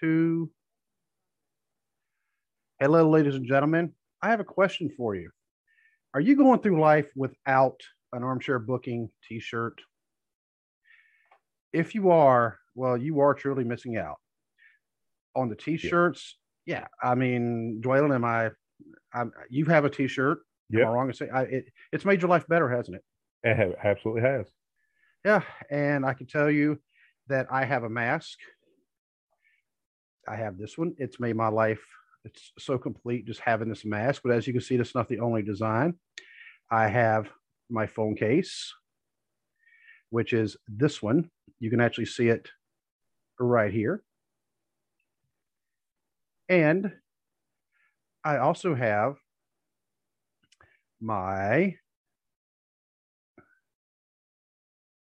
two. Hello, ladies and gentlemen. I have a question for you. Are you going through life without an armchair booking t shirt? If you are, well, you are truly missing out on the t shirts. Yeah. yeah. I mean, Dwaylen, am I, I'm, you have a t shirt. Yeah. Am I wrong to say I, it, it's made your life better, hasn't it? It absolutely has. Yeah. And I can tell you that I have a mask. I have this one. It's made my life it's so complete just having this mask. But as you can see, that's not the only design. I have my phone case, which is this one. You can actually see it right here. And I also have my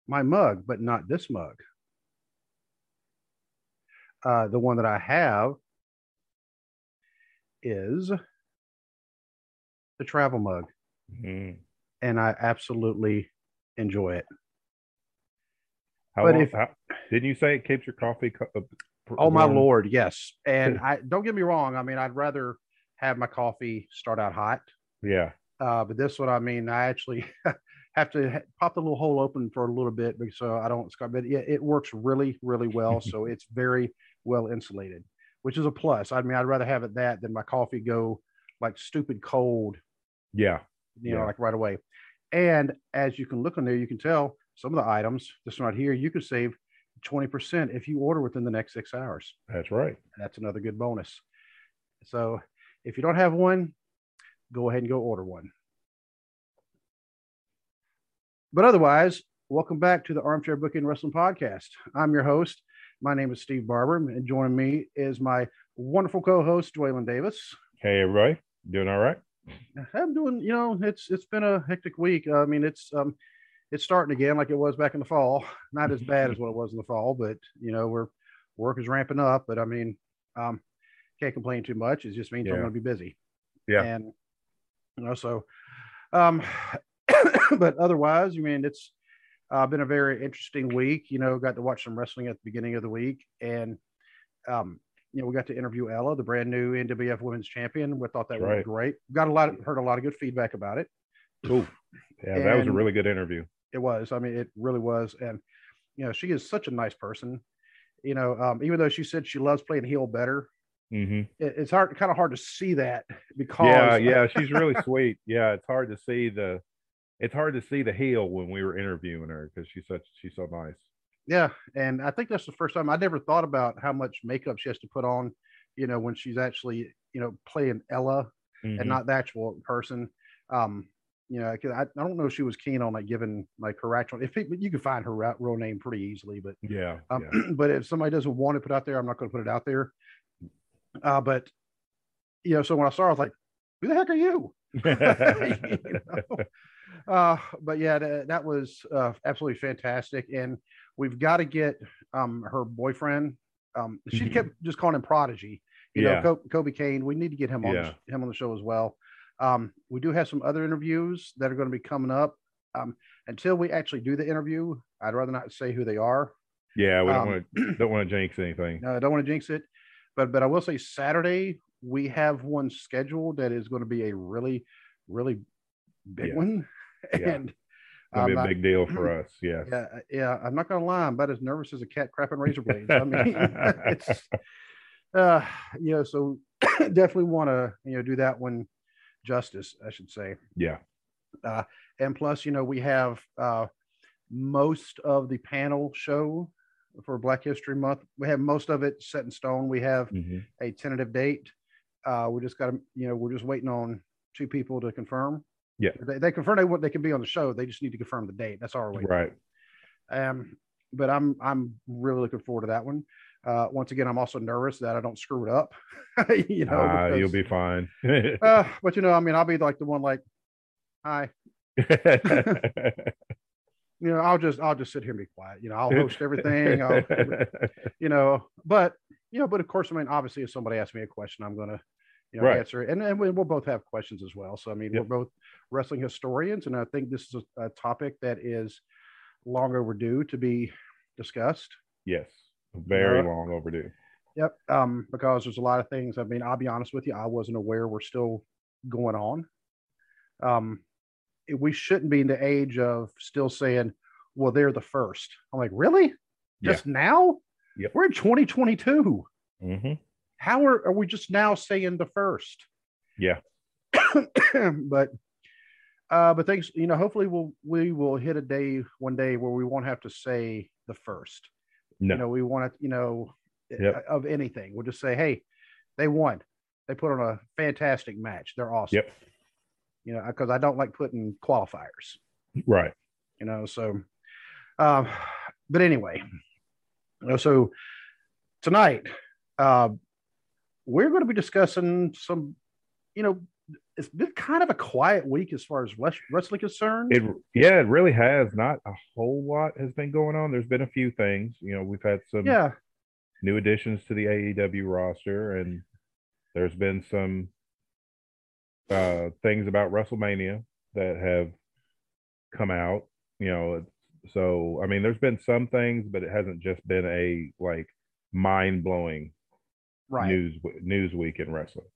my mug, but not this mug. Uh, the one that I have is the travel mug. Mm-hmm. And I absolutely enjoy it. How but long, if how, didn't you say it keeps your coffee? Co- uh, oh my lord, yes. And I don't get me wrong. I mean, I'd rather have my coffee start out hot. Yeah. Uh, but this one, I mean, I actually have to pop the little hole open for a little bit because so I don't. But it, it works really, really well. so it's very well insulated which is a plus. I mean, I'd rather have it that than my coffee go like stupid cold. Yeah. You yeah. know, like right away. And as you can look on there, you can tell some of the items, this one right here, you can save 20% if you order within the next six hours. That's right. That's another good bonus. So if you don't have one, go ahead and go order one. But otherwise, welcome back to the Armchair Booking Wrestling Podcast. I'm your host, my name is Steve Barber, and joining me is my wonderful co-host Dwaylen Davis. Hey, everybody, doing all right? I'm doing. You know, it's it's been a hectic week. I mean, it's um, it's starting again like it was back in the fall. Not as bad as what it was in the fall, but you know, we're work is ramping up. But I mean, um, can't complain too much. It just means yeah. I'm going to be busy. Yeah, and you know, so um, but otherwise, I mean, it's uh, been a very interesting week. You know, got to watch some wrestling at the beginning of the week, and um, you know, we got to interview Ella, the brand new NWF Women's Champion. We thought that right. was great. Got a lot, of, heard a lot of good feedback about it. Cool. Yeah, and that was a really good interview. It was. I mean, it really was. And you know, she is such a nice person. You know, um, even though she said she loves playing heel better, mm-hmm. it, it's hard, kind of hard to see that because yeah, yeah, she's really sweet. Yeah, it's hard to see the it's hard to see the heel when we were interviewing her because she's such she's so nice. Yeah, and I think that's the first time I never thought about how much makeup she has to put on, you know, when she's actually you know playing Ella mm-hmm. and not the actual person. Um, you know, I, I don't know if she was keen on like giving like her actual. If it, you can find her real name pretty easily, but yeah, um, yeah. but if somebody doesn't want to put out there, I'm not going to put it out there. Uh, but you know, so when I saw, her, I was like, "Who the heck are you?" you know? Uh, but yeah, that, that was uh, absolutely fantastic. And we've got to get um, her boyfriend. Um, she mm-hmm. kept just calling him Prodigy. You yeah. know, Kobe Kane. We need to get him on yeah. him on the show as well. Um, we do have some other interviews that are going to be coming up. Um, until we actually do the interview, I'd rather not say who they are. Yeah, we don't um, want to don't want to jinx anything. No, I don't want to jinx it. But but I will say Saturday we have one scheduled that is going to be a really really big yeah. one. and It'll be a big deal for us. Yeah. Yeah. Yeah. I'm not going to lie. I'm about as nervous as a cat crapping razor blades. I mean, it's, uh, you know, so definitely want to, you know, do that one justice, I should say. Yeah. Uh, and plus, you know, we have uh, most of the panel show for Black History Month. We have most of it set in stone. We have mm-hmm. a tentative date. Uh, we just got to, you know, we're just waiting on two people to confirm. Yeah, they, they confirm they what they can be on the show. They just need to confirm the date. That's our way. Right. Um, but I'm I'm really looking forward to that one. Uh, once again, I'm also nervous that I don't screw it up. you know, uh, because, you'll be fine. uh, but you know, I mean, I'll be like the one like, hi. you know, I'll just I'll just sit here and be quiet. You know, I'll host everything. I'll, you know, but you know, but of course, I mean, obviously, if somebody asks me a question, I'm gonna you know, right. answer And, and we'll both have questions as well. So, I mean, yep. we're both wrestling historians, and I think this is a, a, topic that is long overdue to be discussed. Yes, very long overdue. Yep. Um, because there's a lot of things. I mean, I'll be honest with you, I wasn't aware we're still going on. Um, we shouldn't be in the age of still saying, well, they're the first. I'm like, really? Just yeah. now? Yep. We're in 2022. Mm-hmm. How are, are we just now saying the first? Yeah. but uh, but thanks, you know, hopefully we'll we will hit a day one day where we won't have to say the first. No. You know, we want to, you know, yep. of anything. We'll just say, hey, they won. They put on a fantastic match. They're awesome. Yep. You know, because I don't like putting qualifiers. Right. You know, so um, but anyway, you know, so tonight, uh, we're going to be discussing some, you know, it's been kind of a quiet week as far as wrestling concerned. It yeah, it really has. Not a whole lot has been going on. There's been a few things. You know, we've had some yeah new additions to the AEW roster, and there's been some uh, things about WrestleMania that have come out. You know, so I mean, there's been some things, but it hasn't just been a like mind blowing right. news news week in wrestling.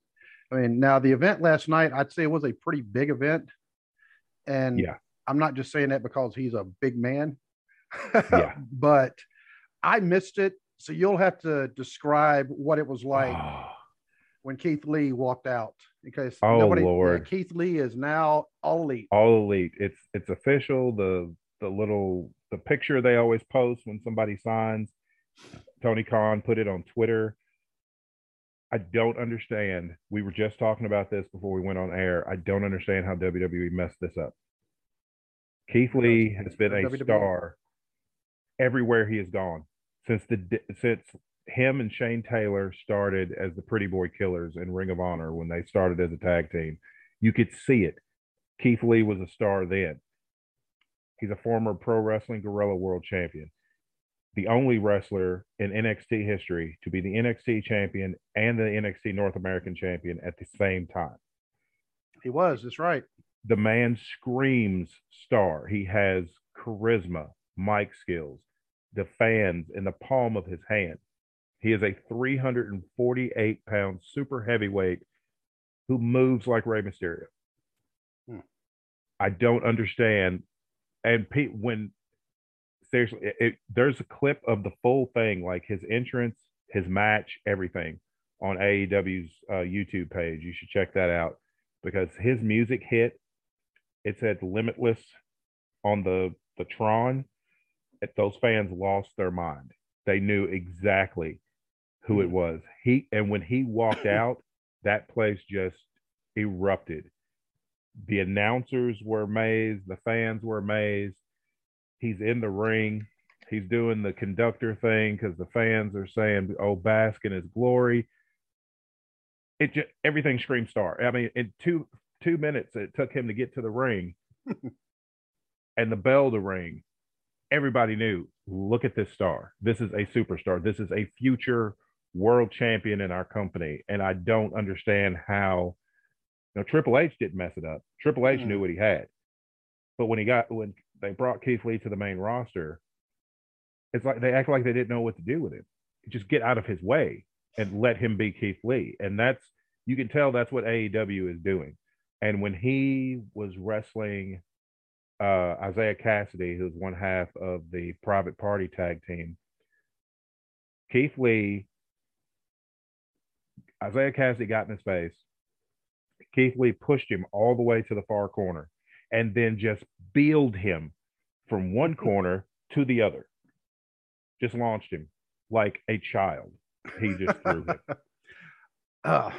I mean, now the event last night, I'd say it was a pretty big event, and yeah, I'm not just saying that because he's a big man. yeah, but I missed it, so you'll have to describe what it was like ah. when Keith Lee walked out. Because oh nobody, lord, yeah, Keith Lee is now all elite. All elite. It's it's official. The the little the picture they always post when somebody signs. Tony Khan put it on Twitter I don't understand. We were just talking about this before we went on air. I don't understand how WWE messed this up. Keith Lee has been a WWE. star everywhere he has gone since the since him and Shane Taylor started as the Pretty Boy Killers in Ring of Honor when they started as a tag team. You could see it. Keith Lee was a star then. He's a former Pro Wrestling Guerrilla World Champion the only wrestler in NXT history to be the NXT champion and the NXT North American champion at the same time. He was, that's right. The man screams star. He has charisma, mic skills, the fans in the palm of his hand. He is a 348 pound super heavyweight who moves like Rey Mysterio. Hmm. I don't understand. And Pete, when seriously, it, it, there's a clip of the full thing, like his entrance, his match, everything on AEW's uh, YouTube page. You should check that out because his music hit. It said "Limitless" on the the Tron. Those fans lost their mind. They knew exactly who it was. He and when he walked out, that place just erupted. The announcers were amazed. The fans were amazed he's in the ring. He's doing the conductor thing because the fans are saying, "Oh, bask in his glory." It just everything screams star. I mean, in two two minutes it took him to get to the ring, and the bell to ring. Everybody knew. Look at this star. This is a superstar. This is a future world champion in our company, and I don't understand how. You know, Triple H didn't mess it up. Triple H mm. knew what he had, but when he got when they brought Keith Lee to the main roster, it's like they act like they didn't know what to do with him. Just get out of his way and let him be Keith Lee. And that's you can tell that's what AEW is doing. And when he was wrestling uh, Isiah Kassidy, who's one half of the private party tag team, Keith Lee, Isiah Kassidy got in his face. Keith Lee pushed him all the way to the far corner and then just build him from one corner to the other. Just launched him like a child. He just threw him. Uh.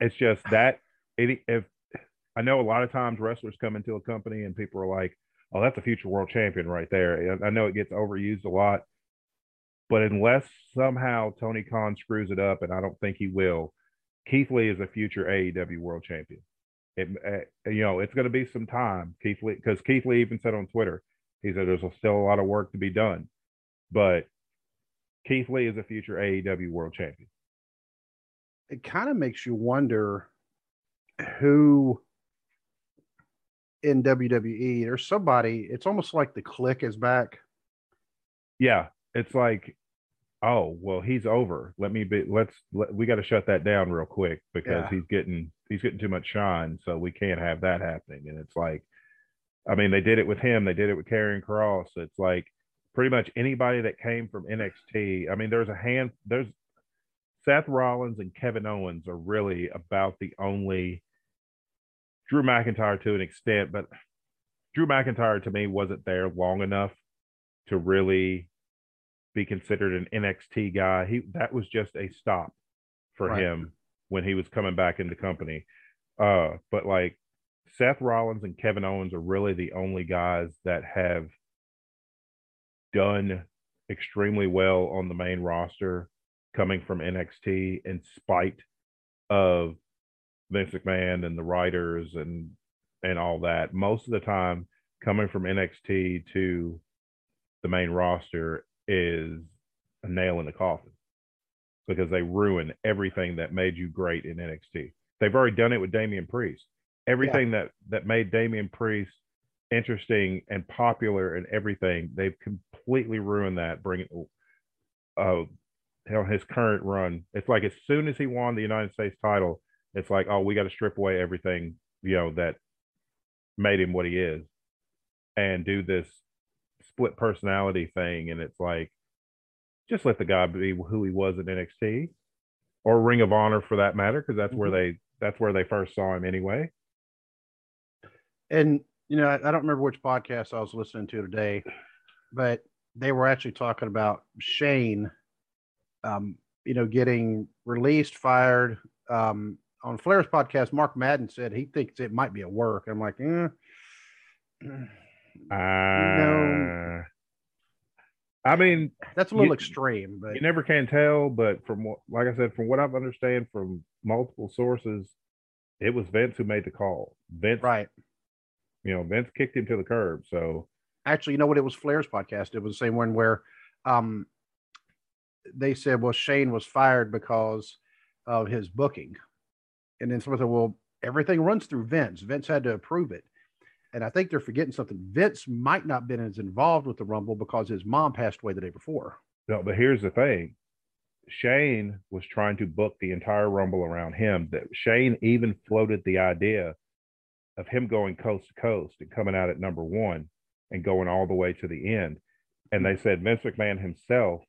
It's just that it, if I know a lot of times wrestlers come into a company and people are like, "Oh, that's a future world champion right there." I know it gets overused a lot, but unless somehow Tony Khan screws it up, and I don't think he will, Keith Lee is a future AEW world champion it, uh, you know, it's going to be some time. Keith Lee, because Keith Lee even said on Twitter, he said there's still a lot of work to be done, but Keith Lee is a future AEW world champion. It kind of makes you wonder who in WWE there's somebody. It's almost like the click is back. Yeah, it's like oh well he's over. Let me be let's let, we got to shut that down real quick because Yeah. he's getting he's getting too much shine so we can't have that happening. And it's like i mean they did it with him they did it with Karrion Kross it's like pretty much anybody that came from nxt i mean there's a hand there's seth rollins and kevin owens are really about the only drew mcintyre to an extent but drew mcintyre to me wasn't there long enough to really be considered an NXT guy. He that was just a stop for Right. him when he was coming back into company. Uh, but like Seth Rollins and Kevin Owens are really the only guys that have done extremely well on the main roster coming from NXT in spite of Vince McMahon and the writers and and all that. Most of the time coming from NXT to the main roster is a nail in the coffin because they ruin everything that made you great in NXT. They've already done it with Damian Priest. Everything that that made Damian Priest interesting and popular and everything, they've completely ruined that. Bringing, uh, hell, his current run. It's like as soon as he won the United States title, it's like, oh, we got to strip away everything you know that made him what he is, and do this split personality thing. And it's like, just let the guy be who he was in NXT or Ring of Honor for that matter, because that's where they that's where they first saw him anyway. And you know, I, I don't remember which podcast I was listening to today, but they were actually talking about Shane, um, you know, getting released, fired. Um, on Flair's podcast, Mark Madden said he thinks it might be a work. I'm like, eh. Uh, I mean, that's a little You- extreme, but you never can tell, but from what, like I said, from what I've understand from multiple sources, it was Vince who made the call. Vince, right. you know, Vince kicked him to the curb. So Actually, you know what? It was Flair's podcast. It was the same one where um, they said, well, Shane was fired because of his booking. And then someone said, well, everything runs through Vince. Vince had to approve it. And I think they're forgetting something. Vince might not been as involved with the Rumble because his mom passed away the day before. No, but here's the thing. Shane was trying to book the entire Rumble around him. That Shane even floated the idea of him going coast to coast and coming out at number one and going all the way to the end. And they said Vince McMahon himself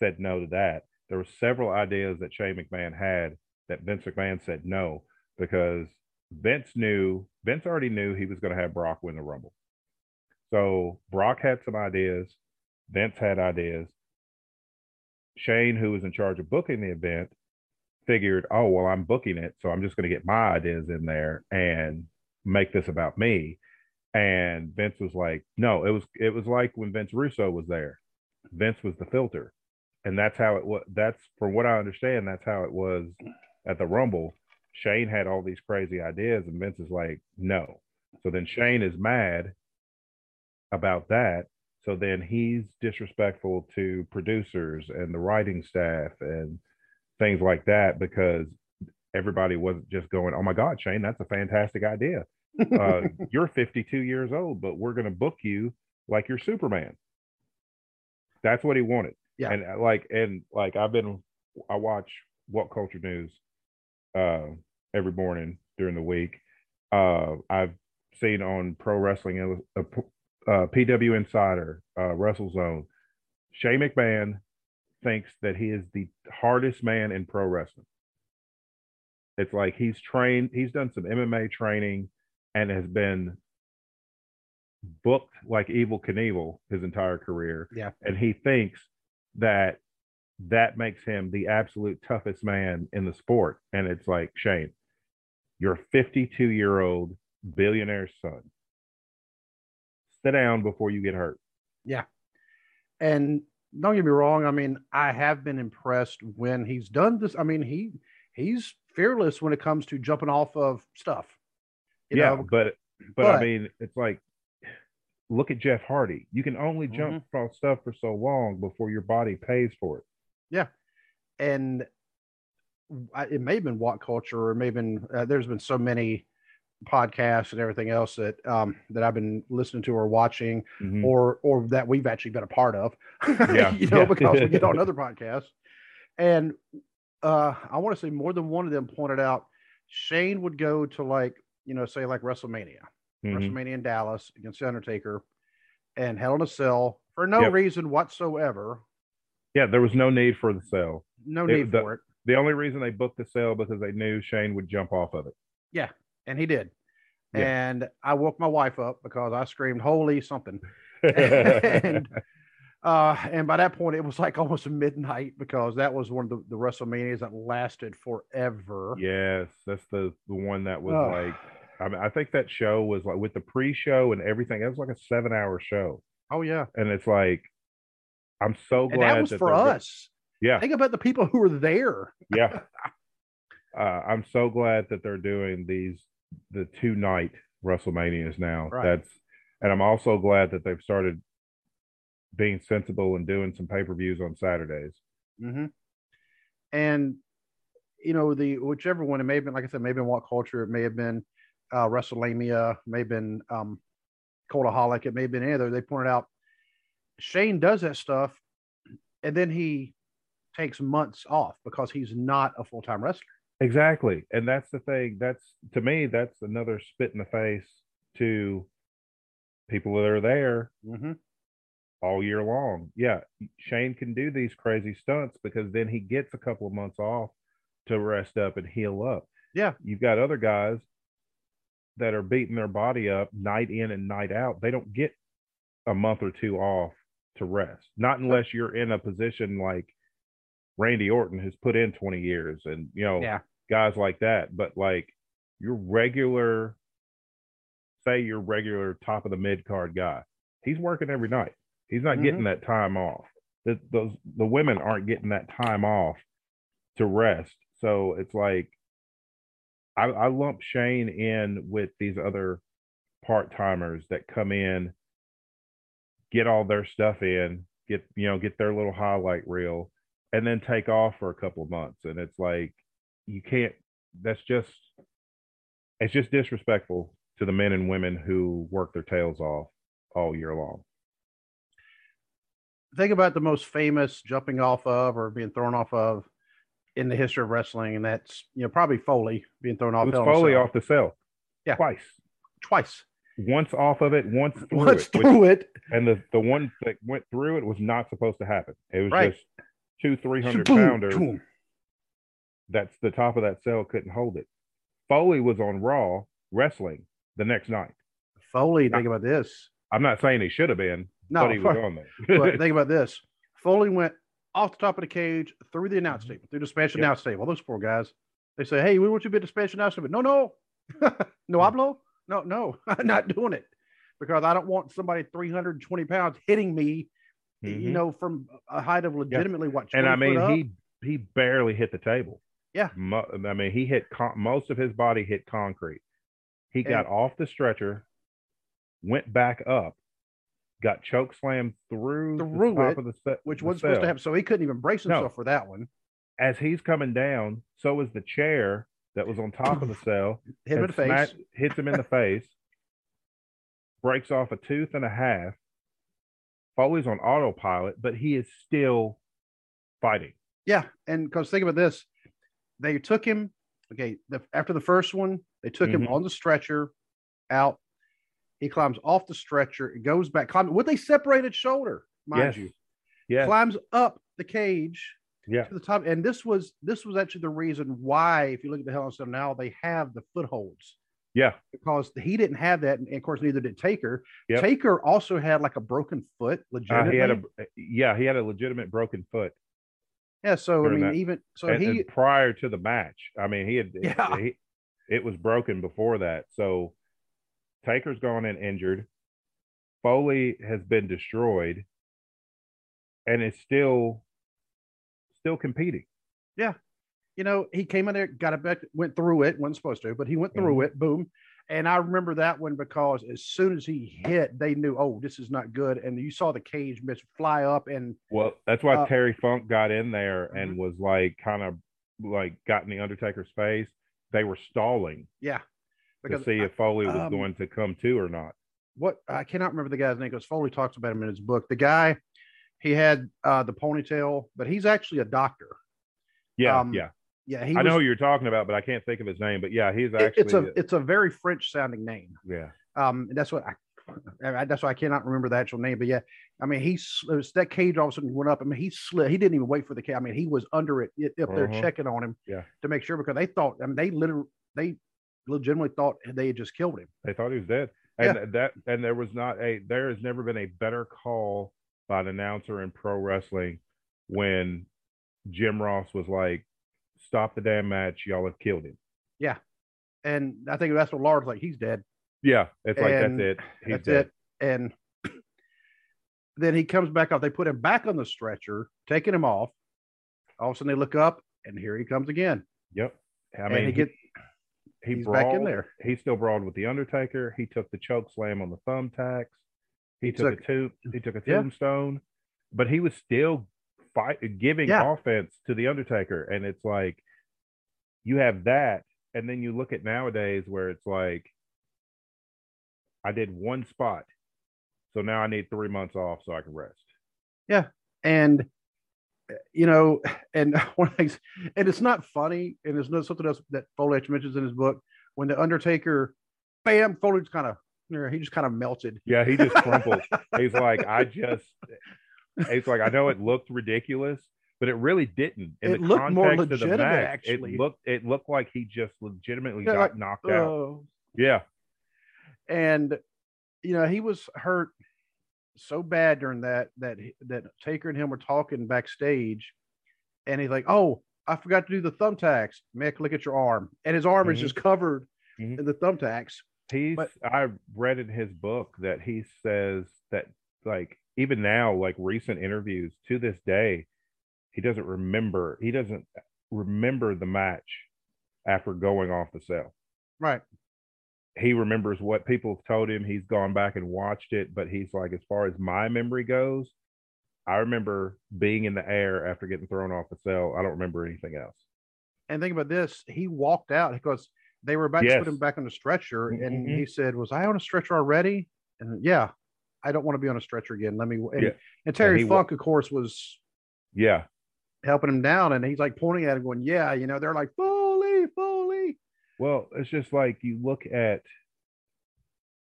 said no to that. There were several ideas that Shane McMahon had that Vince McMahon said no because Vince knew Vince already knew he was going to have Brock win the Rumble. So Brock had some ideas, Vince had ideas. Shane, who was in charge of booking the event, figured, oh, well, I'm booking it. So I'm just going to get my ideas in there and make this about me. And Vince was like, no, it was it was like when Vince Russo was there. Vince was the filter. And that's how it was. That's from what I understand, that's how it was at the Rumble. Shane had all these crazy ideas, and Vince is like, no. So then Shane is mad about that. So then he's disrespectful to producers and the writing staff and things like that because everybody wasn't just going, oh my God, Shane, that's a fantastic idea. Uh, you're 52 years old, but we're going to book you like you're Superman. That's what he wanted. Yeah. And uh, like, and like, I've been, I watch What Culture News uh, every morning during the week. Uh, I've seen on Pro Wrestling, uh, uh, PW Insider, uh, Wrestle Zone, Shane McMahon thinks that he is the hardest man in pro wrestling. It's like he's trained, he's done some MMA training and has been booked like Evel Knievel his entire career. Yeah. And he thinks that that makes him the absolute toughest man in the sport. And it's like, Shane, you're 52 year old billionaire son. Sit down before you get hurt. Yeah. And don't get me wrong. I mean, I have been impressed when he's done this. I mean, he he's fearless when it comes to jumping off of stuff. Yeah, know, but, but I mean, it's like look at Jeff Hardy. You can only jump mm-hmm. off stuff for so long before your body pays for it. Yeah, and I, it may have been what culture or it may have been uh, there's been so many podcasts and everything else that um, that I've been listening to or watching, Mhm. or or that we've actually been a part of. Yeah, you know, yeah. because we get on other podcasts, and uh, I want to say more than one of them pointed out Shane would go to like you know say like WrestleMania, Mhm. WrestleMania in Dallas against the Undertaker, and Hell in a Cell for no Yep. reason whatsoever. Yeah, there was no need for the sale. No It- need the- for it. The only reason they booked the sale because they knew Shane would jump off of it. Yeah, and he did. Yeah. And I woke my wife up because I screamed, "Holy something!" and uh, and by that point, it was like almost midnight because that was one of the, the WrestleManias that lasted forever. yes, that's the the one that was Ugh. like. I mean, I think that show was like with the pre-show and everything. It was like a seven-hour show, Oh yeah, and it's like, I'm so and glad that was for they're us. Yeah, Think about the people who were there. yeah. Uh, I'm so glad that they're doing these the two night WrestleManias now. Right. That's and I'm also glad that they've started being sensible and doing some pay per views on Saturdays. hmm And you know the whichever one it may have been, like I said, may have been What Culture, it may have been uh, WrestleMania, may have been um, Cultaholic, it may have been any other. They pointed out Shane does that stuff, and then he takes months off because he's not a full time wrestler. Exactly. And that's the thing. That's to me, that's another spit in the face to people that are there Mm-hmm. all year long. Yeah, Shane can do these crazy stunts because then he gets a couple of months off to rest up and heal up. Yeah. You've got other guys that are beating their body up night in and night out. They don't get a month or two off to rest. Not unless you're in a position like Randy Orton who's put in 20 years and you know Yeah. guys like that. But like your regular say your regular top of the mid card guy, he's working every night. He's not getting mm-hmm. that time off. The, those the women aren't getting that time off to rest. So it's like I, I lump Shane in with these other part timers that come in, get all their stuff in, get you know, get their little highlight reel, and then take off for a couple of months. And it's like you can't that's just it's just disrespectful to the men and women who work their tails off all year long. Think about the most famous jumping off of or being thrown off of in the history of wrestling, and that's you know probably Foley being thrown off. It was Hell in a Foley off the cell. Yeah. Twice. twice. Once off of it, once through Once it. which- through it, and the, the one that went through it was not supposed to happen. It was Right. just two 300 Boom, pounders. That's the top of that cell couldn't hold it. Foley was on Raw wrestling the next night. Foley. Think about this. I'm not saying he should have been, No, but he was on there. but think about this. Foley went off the top of the cage through the announce table, through the Mm-hmm. Yep. announce table. Those poor guys. They say, "Hey, we want you to be at the Spanish announce table." No, no, no hablo. No, no, I'm not doing it because I don't want somebody 320 pounds hitting me. You Mhm. know, from a height of legitimately what? and I mean, he he barely hit the table. Yeah. Mo- I mean, he hit con- most of his body hit concrete. He got And- off the stretcher, went back up, got choke slammed through, Through the top it, of the set, which the wasn't supposed to happen. So he couldn't even brace No. himself for that one. As he's coming down, so was the chair that was on top of the cell. Hit him in the face. hits him in the face, breaks off a tooth and a half. Foley's on autopilot, but he is still fighting. Yeah, and because think about this, they took him. Okay, the, after the first one, they took him Mhm. on the stretcher out. He climbs off the stretcher, it goes back, climb with a separated shoulder, mind yes. you. Yeah. Climbs up the cage Yeah. to the top, and this was this was actually the reason why, if you look at the Hell in a Cell now, they have the footholds Yeah. because he didn't have that, and of course neither did Taker. Yep. Taker also had like a broken foot, Uh, legitimately. he had a yeah, he had a legitimate broken foot. yeah, so I mean, that. even so and, he and prior to the match, I mean, he had Yeah. he, it was broken before that. So Taker's gone and injured. Foley has been destroyed, and is still still competing. You know, he came in there, got it back, went through it, wasn't supposed to, but he went through Mhm. it, boom. And I remember that one because as soon as he hit, they knew, oh, this is not good. And you saw the cage miss fly up and Well, that's why Uh, Terry Funk got in there and Mhm. was like kind of like got in the Undertaker's face. They were stalling yeah. Because to see if Foley was um, going to come to or not. what I cannot remember the guy's name because Foley talks about him in his book. The guy, he had uh, the ponytail, but he's actually a doctor. Yeah, um, yeah. Yeah, I know was- who you're talking about, but I can't think of his name. But yeah, he's actually it's a it's a very French sounding name. yeah. Um, that's what I, that's why I cannot remember the actual name. But yeah, I mean, he's it was that cage all of a sudden went up. I mean, he slid. He didn't even wait for the cage. I mean, he was under it up there Uh-huh. checking on him. Yeah. to make sure because they thought. I mean, they literally they legitimately thought they had just killed him. They thought he was dead. And that and there was not a there has never been a better call by an announcer in pro wrestling when Jim Ross was like, Stop the damn match, y'all have killed him. Yeah. And I think that's what Lars like. He's dead. Yeah, it's like And that's it. He's that's dead. it. And then he comes back off. They put him back on the stretcher, taking him off. All of a sudden, they look up, and here he comes again. Yep. I and mean he get he he's back in there. He still brawled with the Undertaker. He took the choke slam on the thumbtacks. He, He took, took- a. He took a Yeah. tombstone, but he was still fight giving Yeah. offense to the Undertaker, and it's like you have that, and then you look at nowadays where it's like I did one spot, so now I need three months off so I can rest. Yeah, and you know, and one of the things, and it's not funny, and there's no something else that Foley mentions in his book when the Undertaker, bam, Foley just kind of, you know, he just kind of melted. Yeah, he just crumpled. He's like, I just. He's like, I know it looked ridiculous, but it really didn't. In It the looked more context of the legitimate, match, actually. It looked, it looked like he just legitimately Yeah, got like, knocked out. Oh, Yeah, and you know, he was hurt so bad during that that that Taker and him were talking backstage, and he's like, "Oh, I forgot to do the thumbtacks. Mick, look at your arm," and his arm is Mhm. just covered Mhm. in the thumbtacks. he's. But- I read in his book that he says that, like, even now, like recent interviews to this day, he doesn't remember. He doesn't remember the match after going off the cell. Right. he remembers what people have told him. He's gone back and watched it, but he's like, as far as my memory goes, I remember being in the air after getting thrown off the cell. I don't remember anything else. And think about this: he walked out because they were about to put him back on the stretcher, and Mhm. he said, "Was I on a stretcher already?" And yeah, I don't want to be on a stretcher again. Let me. And, Yeah. and Terry wa- Funk, of course, was Yeah. helping him down, and he's like pointing at him, going, "Yeah, you know." They're like, "Foley, Foley." Well, it's just like you look at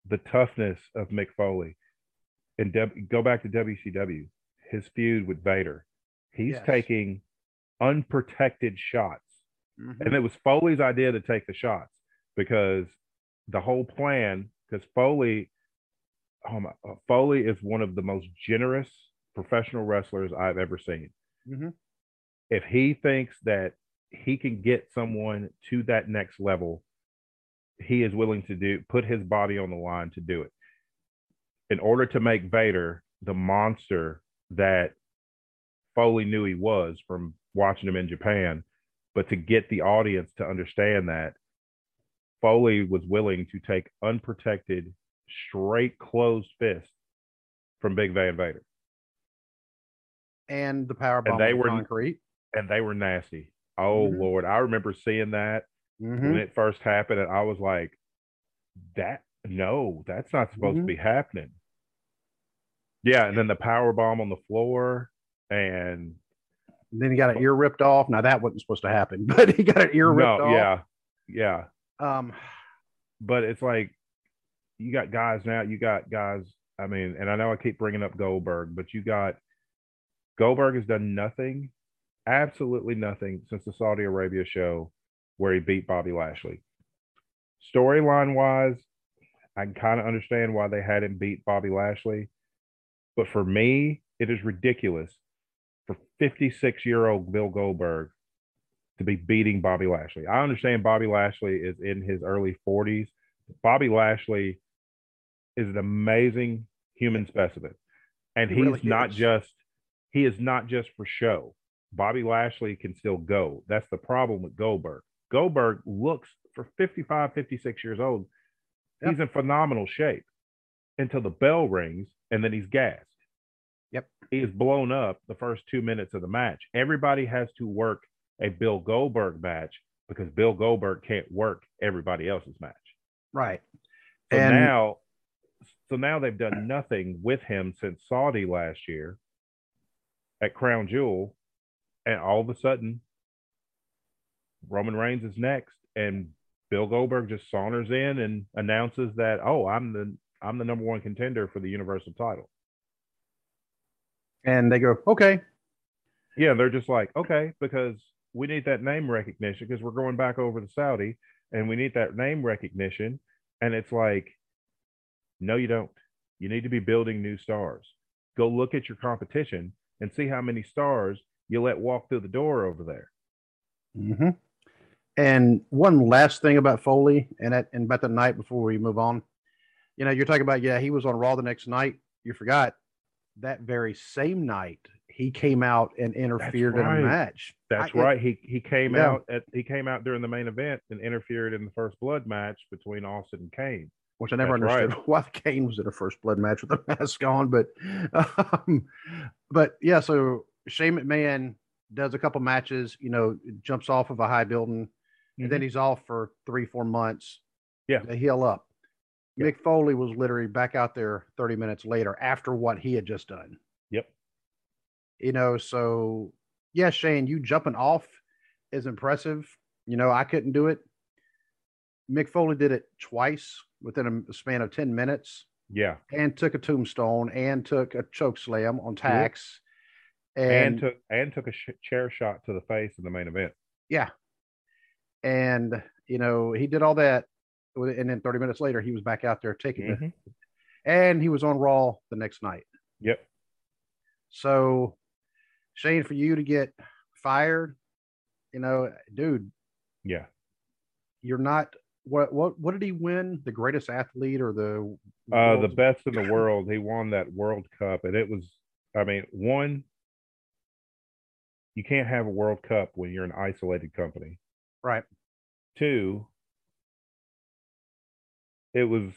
the toughness of Mick Foley and W- go back to WCW, his feud with Vader. He's Yes. taking unprotected shots. Mhm. And it was Foley's idea to take the shots because the whole plan, because Foley, oh my, uh, Foley is one of the most generous professional wrestlers I've ever seen. Mhm. If he thinks that he can get someone to that next level, he is willing to do put his body on the line to do it. In order to make Vader the monster that Foley knew he was from watching him in Japan, but to get the audience to understand that Foley was willing to take unprotected, straight closed fists from Big Van Vader, and the power bomb they on were- concrete. and they were nasty. Oh Mhm. Lord, I remember seeing that Mhm. when it first happened, and I was like, "That no, that's not supposed Mhm. to be happening." Yeah, and then the power bomb on the floor, and And then he got an ear ripped off. Now that wasn't supposed to happen, but he got an ear ripped no, off. yeah, yeah. Um, but it's like you got guys now. You got guys. I mean, and I know I keep bringing up Goldberg, but you got Goldberg has done nothing, absolutely nothing since the Saudi Arabia show where he beat Bobby Lashley. Storyline wise, I can kind of understand why they had him beat Bobby Lashley, but for me, it is ridiculous for 56 year old Bill Goldberg to be beating Bobby Lashley. I understand Bobby Lashley is in his early 40s. Bobby Lashley is an amazing human specimen. And He he's really not is. just he is not just for show. Bobby Lashley can still go. That's the problem with Goldberg. Goldberg looks for 55, 56 years old. He's in phenomenal shape until the bell rings and then he's gassed. Yep. He is blown up the first two minutes of the match. Everybody has to work a Bill Goldberg match because Bill Goldberg can't work everybody else's match. Right. So And- now, so now they've done nothing with him since Saudi last year at Crown Jewel, and all of a sudden, Roman Reigns is next, and Bill Goldberg just saunters in and announces that, "Oh, I'm the I'm the number one contender for the Universal title." And they go, okay. Yeah, they're just like, okay, because we need that name recognition because we're going back over to Saudi and we need that name recognition. And it's like, no, you don't. You need to be building new stars. Go look at your competition and see how many stars you let walk through the door over there. hmm And one last thing about Foley and that, and about the night before we move on, you know, you're talking about, yeah, he was on Raw the next night. You forgot that very same night he came out and interfered in a match. That's I- right. He he came Yeah. out at he came out during the main event and interfered in the first blood match between Austin and Kane. Which I never That's right. understood why Kane was in a first blood match with a mask on, but um, but yeah, so Shane McMahon does a couple matches, you know, jumps off of a high building, and then he's off for three, four months. Yeah. to heal up. Yeah. Mick Foley was literally back out there 30 minutes later after what he had just done. Yep. You know, so yeah, Shane, you jumping off is impressive. You know, I couldn't do it. Mick Foley did it twice within a span of 10 minutes Yeah. and took a tombstone and took a choke slam on tacks. And, And, took and took a sh- chair shot to the face in the main event. yeah. And, you know, he did all that. And then 30 minutes later, he was back out there taking it. Mhm. And he was on Raw the next night. Yep. So, Shane, for you to get fired, you know, dude, Yeah. you're not. What what what did he win? The greatest athlete or the Uh, the best in the world. He won that World Cup, and it was. I mean, one. You can't have a World Cup when you're an isolated company. right? Two. It was.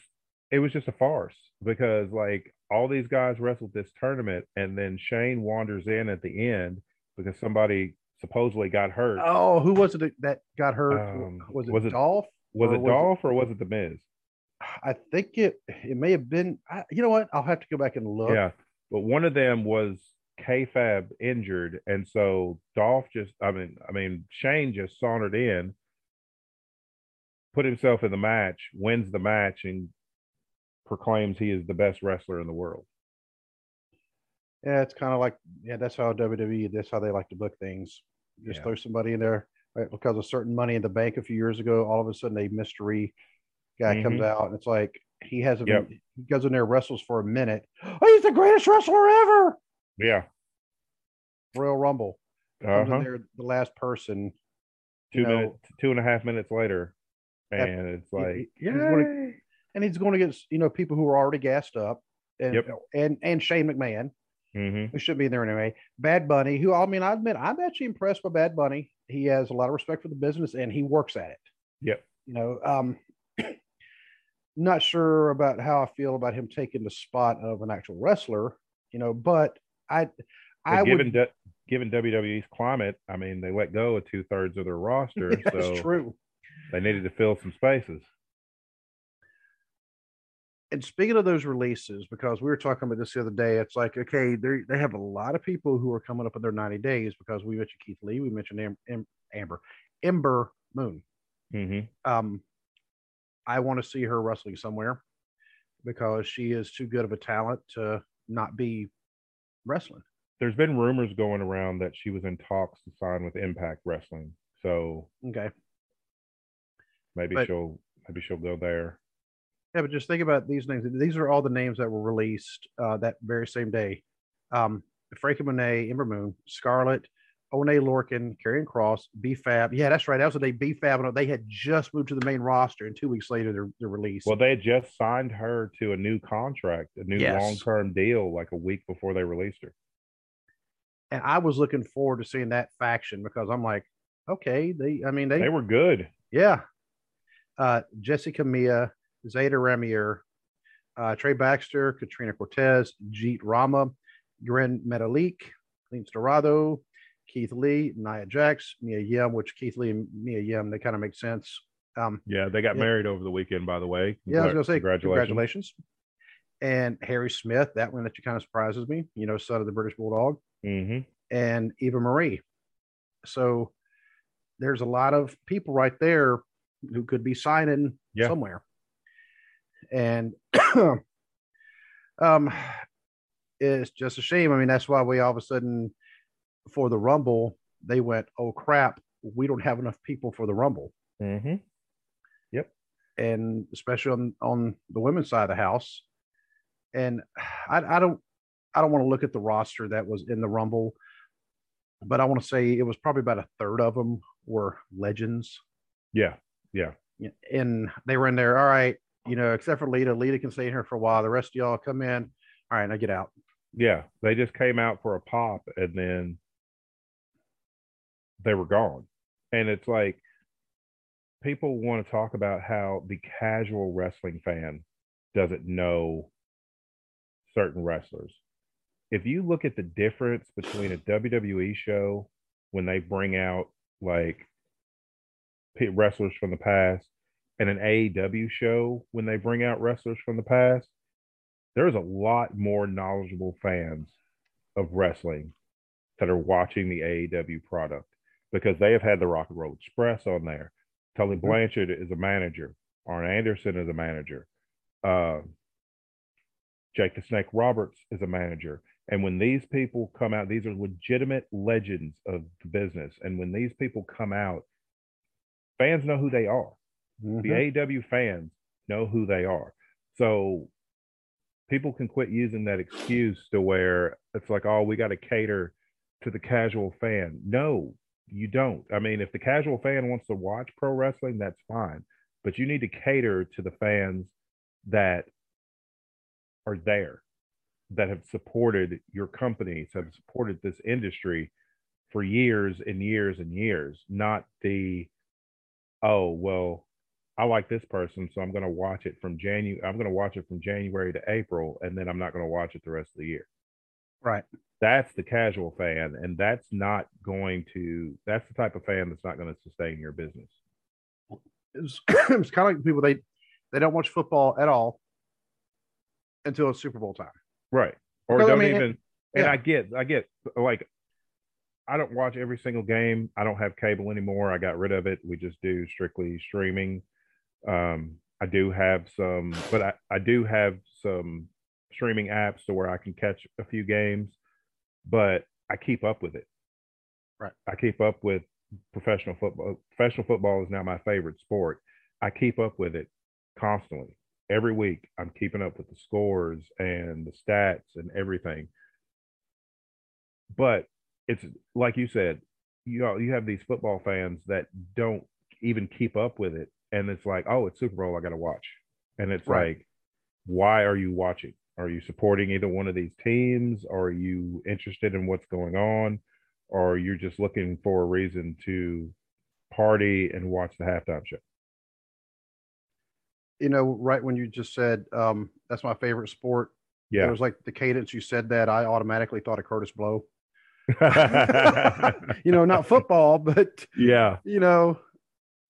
It was just a farce because like all these guys wrestled this tournament, and then Shane wanders in at the end because somebody supposedly got hurt. Oh, who was it that- got hurt? Um, was it was it- Dolph? Was uh, or it Dolph or was it the Miz? I think it it may have been. I, you know what? I'll have to go back and look. Yeah, but one of them was kayfabe injured, and so Dolph just, I mean, I mean Shane just sauntered in, put himself in the match, wins the match, and proclaims he is the best wrestler in the world. Yeah, it's kind of like yeah, that's how WWE. That's how they like to book things. Just Yeah. throw somebody in there right, because of certain money in the bank a few years ago. All of a sudden, a mystery guy comes Mhm. out, and it's like he hasn't. Yep. He goes in there, wrestles for a minute. Oh, he's the greatest wrestler ever. Yeah, Royal Rumble comes uh-huh. in there, the last person. two know, minutes, two and a half minutes later, and it's like, yay. and he's going to get you know people who are already gassed up, and Yep. and and Shane McMahon. Mhm. who should be in there anyway. Bad Bunny, who I mean, I admit I'm actually impressed by Bad Bunny. He has a lot of respect for the business and he works at it. Yep. You know, um, not sure about how I feel about him taking the spot of an actual wrestler. You know, but I, I But given would. given WWE's climate, I mean, they let go of two thirds of their roster, Yeah, so true. they needed to fill some spaces. And speaking of those releases, because we were talking about this the other day, it's like okay, they they have a lot of people who are coming up in their ninety days because we mentioned Keith Lee, we mentioned Am, Am, Amber, Ember Moon. hmm Um, I want to see her wrestling somewhere because she is too good of a talent to not be wrestling. there's been rumors going around that she was in talks to sign with Impact Wrestling. So Okay, maybe But- she'll maybe she'll go there. Yeah, but just think about these names. These are all the names that were released uh, that very same day. Um, Frankie Monet, Ember Moon, Scarlett, Oney Lorcan, Karrion Kross, B Fab. Yeah, that's right. That was the day B Fab. They had just moved to the main roster, and two weeks later they're, they're released. Well, they had just signed her to a new contract, a new Yes. long term deal, like a week before they released her. and I was looking forward to seeing that faction because I'm like, okay, they. I mean, they They were good. Yeah. Uh, Jessi Kamea, Zayda Ramier, uh, Trey Baxter, Katrina Cortez, Jeet Rama, Gran Metalik, Lance Dorado, Keith Lee, Nia Jax, Mia Yim, which Keith Lee and Mia Yim, they kind of make sense. Um, yeah, they got yeah. married over the weekend, by the way. yeah, I was gonna say congratulations. congratulations. And Harry Smith, that one that kind of surprises me, you know, son of the British Bulldog, hmm and Eva Marie. So there's a lot of people right there who could be signing Yeah. somewhere. And um it's just a shame. I mean, that's why we all of a sudden for the Rumble, they went, Oh crap, we don't have enough people for the Rumble. hmm Yep, and especially on on the women's side of the house. And I, I don't I don't want to look at the roster that was in the Rumble, but I want to say it was probably about a third of them were legends, Yeah. Yeah. and they were in there. All right, you know, except for Lita. Lita can stay in here for a while. The rest of y'all come in. All right, now get out. Yeah. They just came out for a pop and then they were gone. And it's like people want to talk about how the casual wrestling fan doesn't know certain wrestlers. If you look at the difference between a WWE show when they bring out like wrestlers from the past and an AEW show when they bring out wrestlers from the past, there's a lot more knowledgeable fans of wrestling that are watching the AEW product because they have had the Rock and Roll Express on there. Tully Blanchard is a manager. Arn Anderson is a manager. Uh, Jake the Snake Roberts is a manager. And when these people come out, these are legitimate legends of the business. And when these people come out, fans know who they are the Mhm. AEW fans know who they are. So people can quit using that excuse to where it's like, oh, we got to cater to the casual fan. No, you don't. I mean, if the casual fan wants to watch pro wrestling, that's fine. But you need to cater to the fans that are there, that have supported your companies, have supported this industry for years and years and years, not the, oh, well, I like this person, so I'm going to watch it from January. I'm going to watch it from January to April, and then I'm not going to watch it the rest of the year. Right. That's the casual fan, and that's not going to. That's the type of fan that's not going to sustain your business. It's, it's kind of like people they they don't watch football at all until it's Super Bowl time. Right. Or don't mean, even. And yeah. I get, I get, like, I don't watch every single game. I don't have cable anymore. I got rid of it. We just do strictly streaming. Um, I do have some, but I, I do have some streaming apps to where I can catch a few games, but I keep up with it. Right. I keep up with professional football. Professional football is now my favorite sport. I keep up with it constantly. Every week, I'm keeping up with the scores and the stats and everything. But it's like you said, you know, you have these football fans that don't even keep up with it. And it's like, oh, it's Super Bowl, I got to watch. And it's Right. like, why are you watching? Are you supporting either one of these teams? Are you interested in what's going on? Or you're just looking for a reason to party and watch the halftime show? You know, right when you just said um, that's my favorite sport, Yeah, it was like the cadence you said that I automatically thought of Kurtis Blow. you know, not football, but yeah. you know,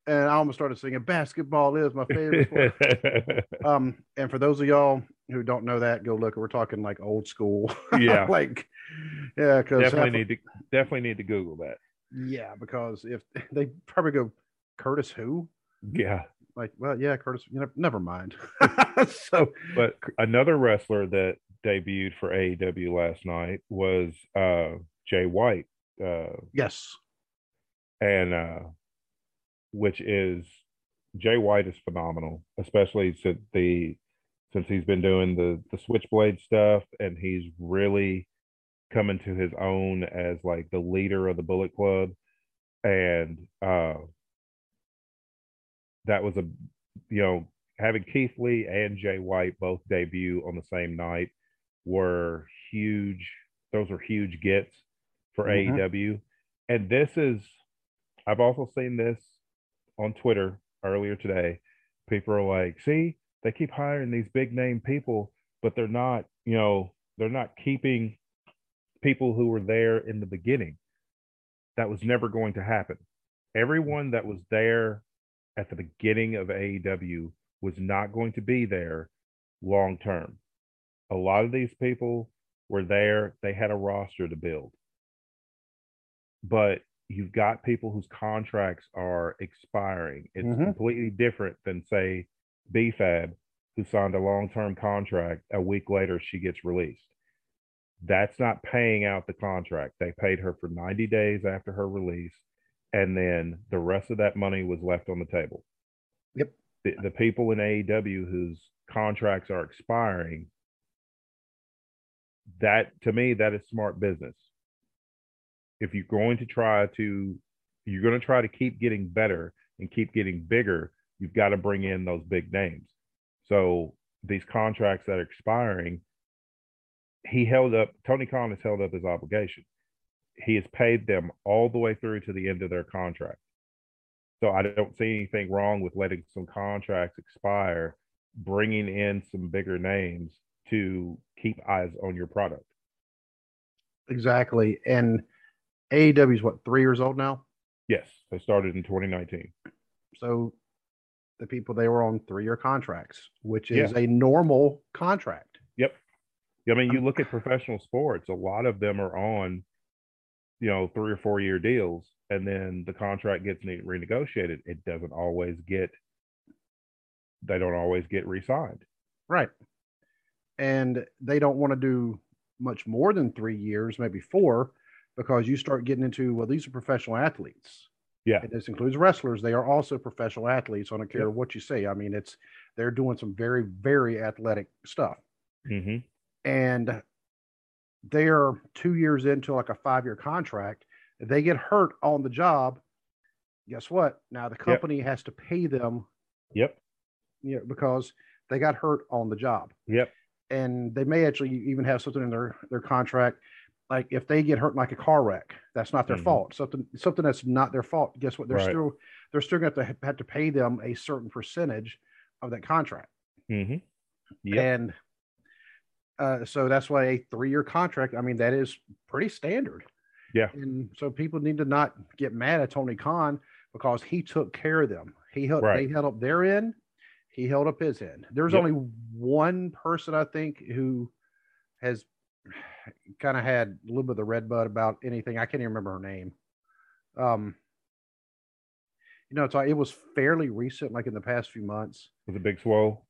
and I almost started singing basketball is my favorite sport. um, and for those of y'all who don't know that, go look. We're talking like old school. Yeah. like yeah, because definitely need to definitely need to Google that. yeah, because if they probably go Kurtis who? Yeah. Like, well, yeah, Kurtis, you know, never mind. so But another wrestler that debuted for AEW last night was uh Jay White. Uh yes. and uh which is Jay White is phenomenal, especially since the since he's been doing the the switchblade stuff and he's really coming to his own as like the leader of the Bullet Club and uh that was a you know having Keith Lee and Jay White both debut on the same night were huge those were huge gets for Mhm. AEW and this is I've also seen this on Twitter earlier today. People are like, see, they keep hiring these big name people, but they're not, you know, they're not keeping people who were there in the beginning. That was never going to happen. Everyone that was there at the beginning of AEW was not going to be there long term. A lot of these people were there, they had a roster to build. But you've got people whose contracts are expiring. It's Mhm. completely different than, say, B-Fab, who signed a long term contract. A week later, she gets released. That's not paying out the contract. They paid her for 90 days after her release, and then the rest of that money was left on the table. Yep. The, the people in AEW whose contracts are expiring, that to me, that is smart business. If you're going to try to, you're going to try to keep getting better and keep getting bigger, you've got to bring in those big names. So these contracts that are expiring, he held up, Tony Khan has held up his obligation. He has paid them all the way through to the end of their contract. So I don't see anything wrong with letting some contracts expire, bringing in some bigger names to keep eyes on your product. Exactly. And AEW is what, three years old now? Yes, they started in 2019. So the people they were on three year contracts, which is Yeah. a normal contract. Yep. I mean, you um, look at professional sports, a lot of them are on, you know, three or four year deals, and then the contract gets renegotiated. It doesn't always get, they don't always get re signed. Right. And they don't want to do much more than three years, maybe four, because you start getting into, well, these are professional athletes. Yeah. And this includes wrestlers. They are also professional athletes. I don't care Yep. what you say. I mean, it's they're doing some very, very athletic stuff. hmm And they're two years into like a five year contract. If they get hurt on the job, guess what? Now the company has to pay them, Yep. you know, because they got hurt on the job. Yep. and they may actually even have something in their their contract like if they get hurt in like a car wreck that's not their Mhm. fault something something that's not their fault guess what they're Right. still they're still going to have to pay them a certain percentage of that contract hmm Yep. and uh, so that's why a three-year contract i mean that is pretty standard Yeah. and so people need to not get mad at tony khan because he took care of them he held Right. they held up their end he held up his end there's Yep. only one person i think who has kind of had a little bit of the red bud about anything i can't even remember her name um you know it's like it was fairly recent like in the past few months Was it Big Swole?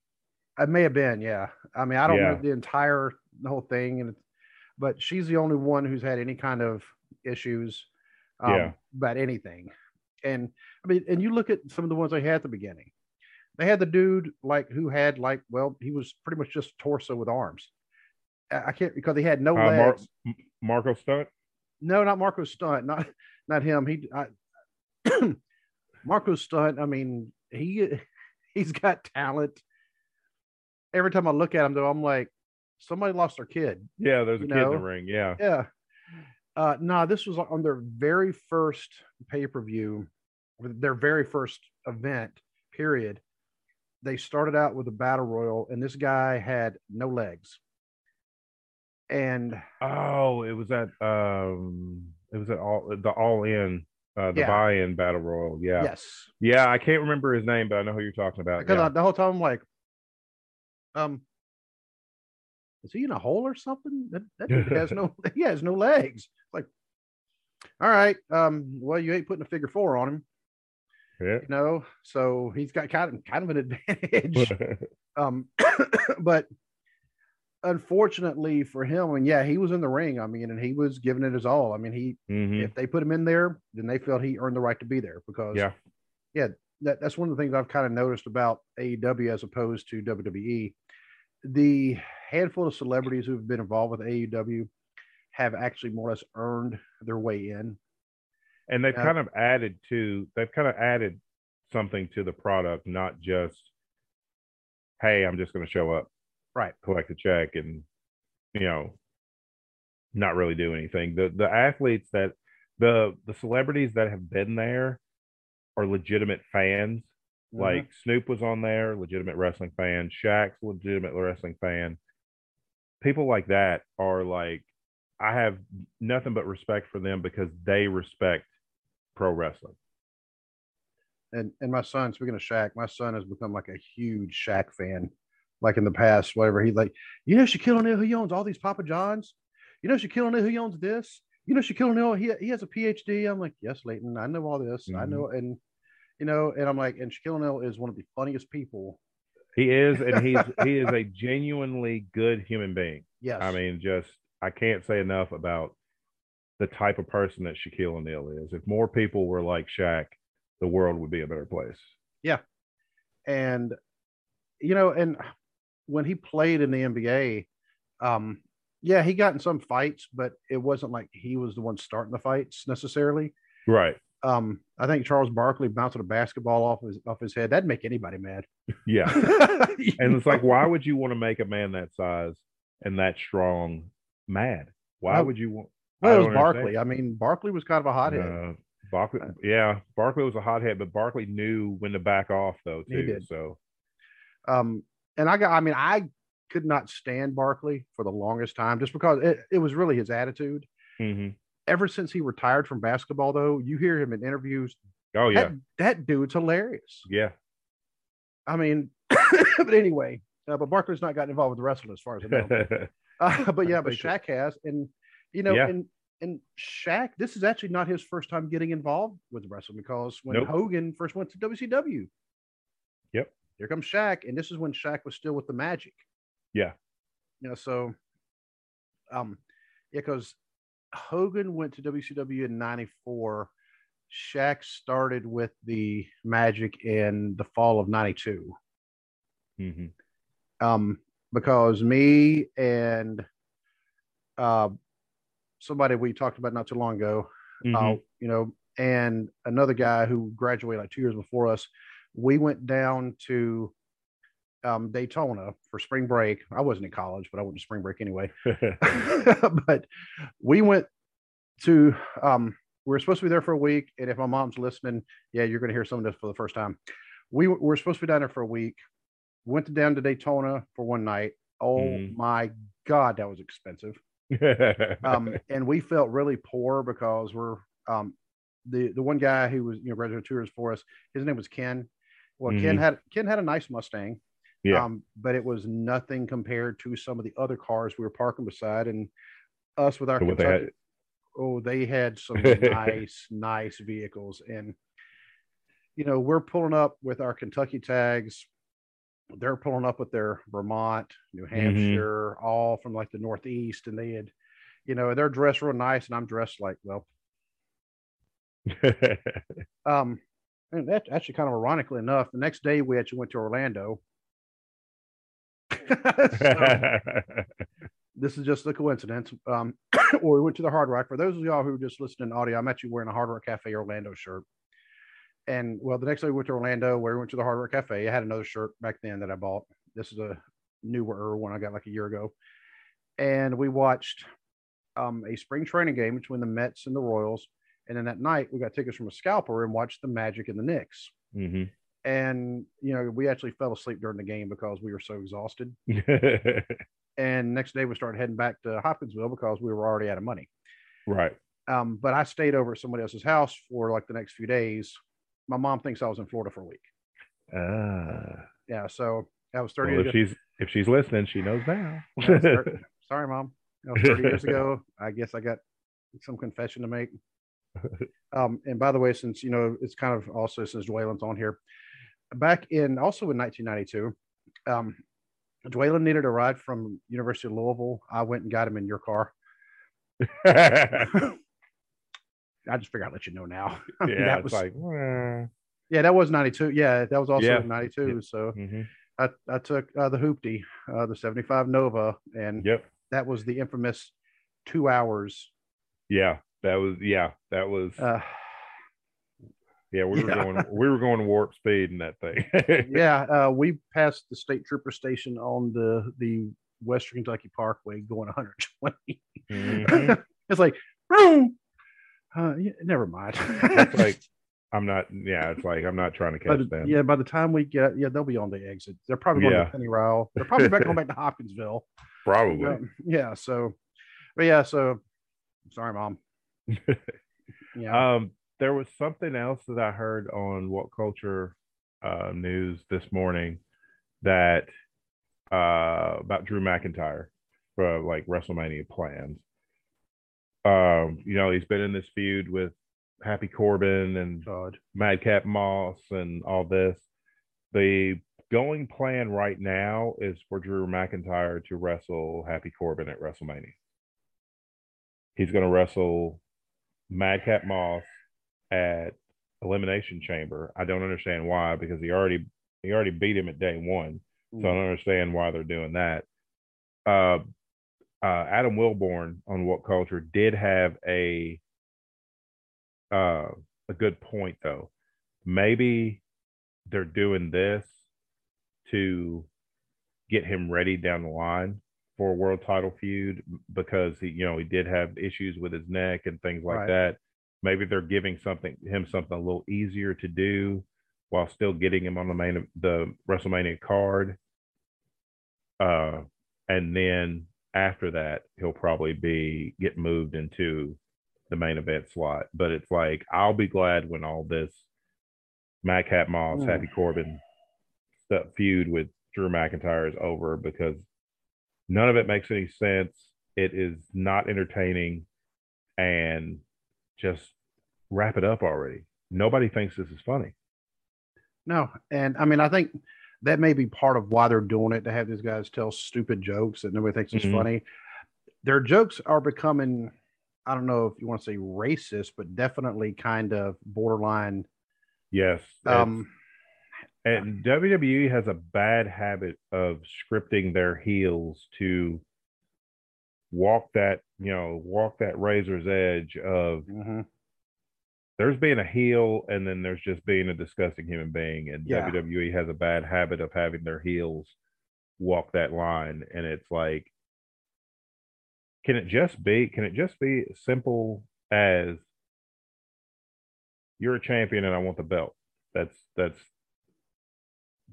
it may have been, yeah. I mean, I don't know the entire the whole thing, and but she's the only one who's had any kind of issues um, Yeah. about anything. And I mean, and you look at some of the ones they had at the beginning. They had the dude like who had like, well, he was pretty much just torso with arms. I can't because he had no Uh, legs. M- Marco Stunt? No, not Marco Stunt. Not not him. He I, Marco Stunt. I mean, he he's got talent. Every time I look at him, though, I'm like, somebody lost their kid. Yeah, there's a You kid in the ring. Yeah. Yeah. Uh, no, this was on their very first pay per view, their very first event. Period. They started out with a battle royal, and this guy had no legs. And Oh, it was at um it was at all the all in uh the Yeah. buy-in battle royal. Yeah. yes, Yeah, I can't remember his name, but I know who you're talking about. because yeah. The whole time I'm like, um, is he in a hole or something? That, that dude has no, he has no legs. Like, all right, um, well, you ain't putting a figure four on him, Yeah. you know, so he's got kind of kind of an advantage. um, but unfortunately for him, and yeah, he was in the ring. I mean, and he was giving it his all. I mean, he Mhm. if they put him in there, then they felt he earned the right to be there because Yeah. yeah, that, that's one of the things I've kind of noticed about AEW as opposed to WWE. The handful of celebrities who've been involved with AEW have actually more or less earned their way in. And they've Yeah. kind of added to they've kind of added something to the product, not just hey, I'm just going to show up, Right. collect a check, and you know, not really do anything. The the athletes that the the celebrities that have been there are legitimate fans. Mm-hmm. Like Snoop was on there, legitimate wrestling fan. Shaq's legitimate wrestling fan. People like that are like, I have nothing but respect for them because they respect pro wrestling. and and my son, speaking of Shaq, my son has become like a huge Shaq fan. Like in the past, whatever he like, you know, Shaquille O'Neal, he owns all these Papa Johns. You know, Shaquille O'Neal, he owns this. You know, Shaquille O'Neal, he he has a PhD. I'm like, yes, Leighton, I know all this. I Mhm. know, and you know, and I'm like, and Shaquille O'Neal is one of the funniest people. He is, and he's he is a genuinely good human being. Yes, I mean, just I can't say enough about the type of person that Shaquille O'Neal is. If more people were like Shaq, the world would be a better place. Yeah. And you know, and when he played in the NBA, um, yeah, he got in some fights, but it wasn't like he was the one starting the fights necessarily. Right. Um, I think Charles Barkley bouncing a basketball off his off his head that'd make anybody mad. Yeah. And it's like, why would you want to make a man that size and that strong mad? Why Well, would you want? Well, it was. Barkley. I mean, Barkley was kind of a hothead. Uh, Barkley, yeah, Barkley was a hothead, but Barkley knew when to back off though He too. did. So Um, and I got, I mean, I could not stand Barkley for the longest time just because it, it was really his attitude. mhm. Ever since he retired from basketball, though, you hear him in interviews. oh yeah, That, that dude's hilarious. yeah, I mean, but anyway, uh, but Barkley's not gotten involved with wrestling as far as I know. Uh, but yeah, but. Shaq has, and you know, Yeah. and and Shaq, this is actually not his first time getting involved with wrestling because when Nope. Hogan first went to WCW, Yep. Here comes Shaq, and this is when Shaq was still with the Magic. Yeah. you know, so, um, yeah, because Hogan went to WCW in '94. Shaq started with the Magic in the fall of '92 Mhm. um, because me and uh, somebody we talked about not too long ago, uh, Mhm. you know, and another guy who graduated like two years before us, we went down to um, Daytona for spring break. I wasn't in college, but I went to spring break anyway. but we went to um we were supposed to be there for a week and if my mom's listening yeah you're going to hear some of this for the first time we were, we were supposed to be down there for a week went down to daytona for one night oh Mhm. my god that was expensive um and we felt really poor because we're um the the one guy who was you know graduate tours for us his name was ken well ken Mhm. had ken had a nice mustang Yeah. um but it was nothing compared to some of the other cars we were parking beside and us with our So they had- Kentucky, oh they had some nice nice vehicles and you know we're pulling up with our kentucky tags they're pulling up with their vermont new Mm-hmm. hampshire all from like the northeast and they had you know they're dressed real nice and i'm dressed like well um and that actually kind of ironically enough the next day we actually went to orlando So, this is just a coincidence. Um, or we went to the Hard Rock. For those of y'all who are just listening to audio, I'm actually wearing a Hard Rock Cafe Orlando shirt. And well, the next day we went to Orlando, where we went to the Hard Rock Cafe. I had another shirt back then that I bought. This is a newer one I got like a year ago. And we watched um, a spring training game between the Mets and the Royals. And then that night we got tickets from a scalper and watched the Magic and the Knicks. Mhm. And you know, we actually fell asleep during the game because we were so exhausted. And next day we started heading back to Hopkinsville because we were already out of money. right. Um, but I stayed over at somebody else's house for like the next few days. My mom thinks I was in Florida for a week. Ah. Yeah, so that was 30 Well, years if she's if she's listening, she knows now. Yeah, it's thir- Sorry, mom. That was 30 years ago. I guess I got some confession to make. Um, and by the way, since you know, it's kind of also since Dwalen's on here, back in also in 1992, um, Dwaylen needed a ride from University of Louisville. I went and got him in your car. I just figured I'd let you know now. I mean, yeah, that was like, eh. yeah, that was 92. Yeah, that was also Yeah. in 92. So Mhm. I, I took uh, the Hoopty, uh, the 75 Nova, and yep, that was the infamous two hours. yeah, that was yeah, that was Uh, yeah. We were yeah. going we were going warp speed in that thing. yeah, uh, we passed the state trooper station on the the Western Kentucky Parkway going 120. Mhm. it's like, boom. Uh, yeah, never mind. It's like I'm not. Yeah, it's like I'm not trying to catch them. yeah, by the time we get, yeah, they'll be on the exit. They're probably going Yeah. to Pennyrile. They're probably back going back to Hopkinsville. Probably. Um, yeah. So, but yeah. So, sorry, mom. Yeah. Um, there was something else that I heard on What Culture uh, News this morning that uh, about Drew McIntyre for like WrestleMania plans. Um, you know, he's been in this feud with Happy Corbin and God. Madcap Moss and all this. The going plan right now is for Drew McIntyre to wrestle Happy Corbin at WrestleMania. He's going to wrestle Madcap Moss at Elimination Chamber. I don't understand why because he already he already beat him at day one, so I don't understand why they're doing that. Uh, uh, Adam Wilborn on What Culture did have a uh, a good point though. Maybe they're doing this to get him ready down the line for a world title feud because he, you know, he did have issues with his neck and things like Right. that. Maybe they're giving something him something a little easier to do while still getting him on the main the WrestleMania card. Uh, and then after that, he'll probably be get moved into the main event slot. But it's like I'll be glad when all this Madcap Moss, Mm. Happy Corbin stuff feud with Drew McIntyre is over because none of it makes any sense. It is not entertaining, and just wrap it up already. Nobody thinks this is funny. No, and I mean, I think that may be part of why they're doing it to have these guys tell stupid jokes that nobody thinks is Mhm. funny. Their jokes are becoming, I don't know if you want to say racist, but definitely kind of borderline. Yes, Um, And WWE has a bad habit of scripting their heels to walk that, you know, walk that razor's edge of mhm. there's being a heel and then there's just being a disgusting human being. And Yeah. WWE has a bad habit of having their heels walk that line. And it's like, can it just be, can it just be simple as you're a champion and I want the belt? That's, that's,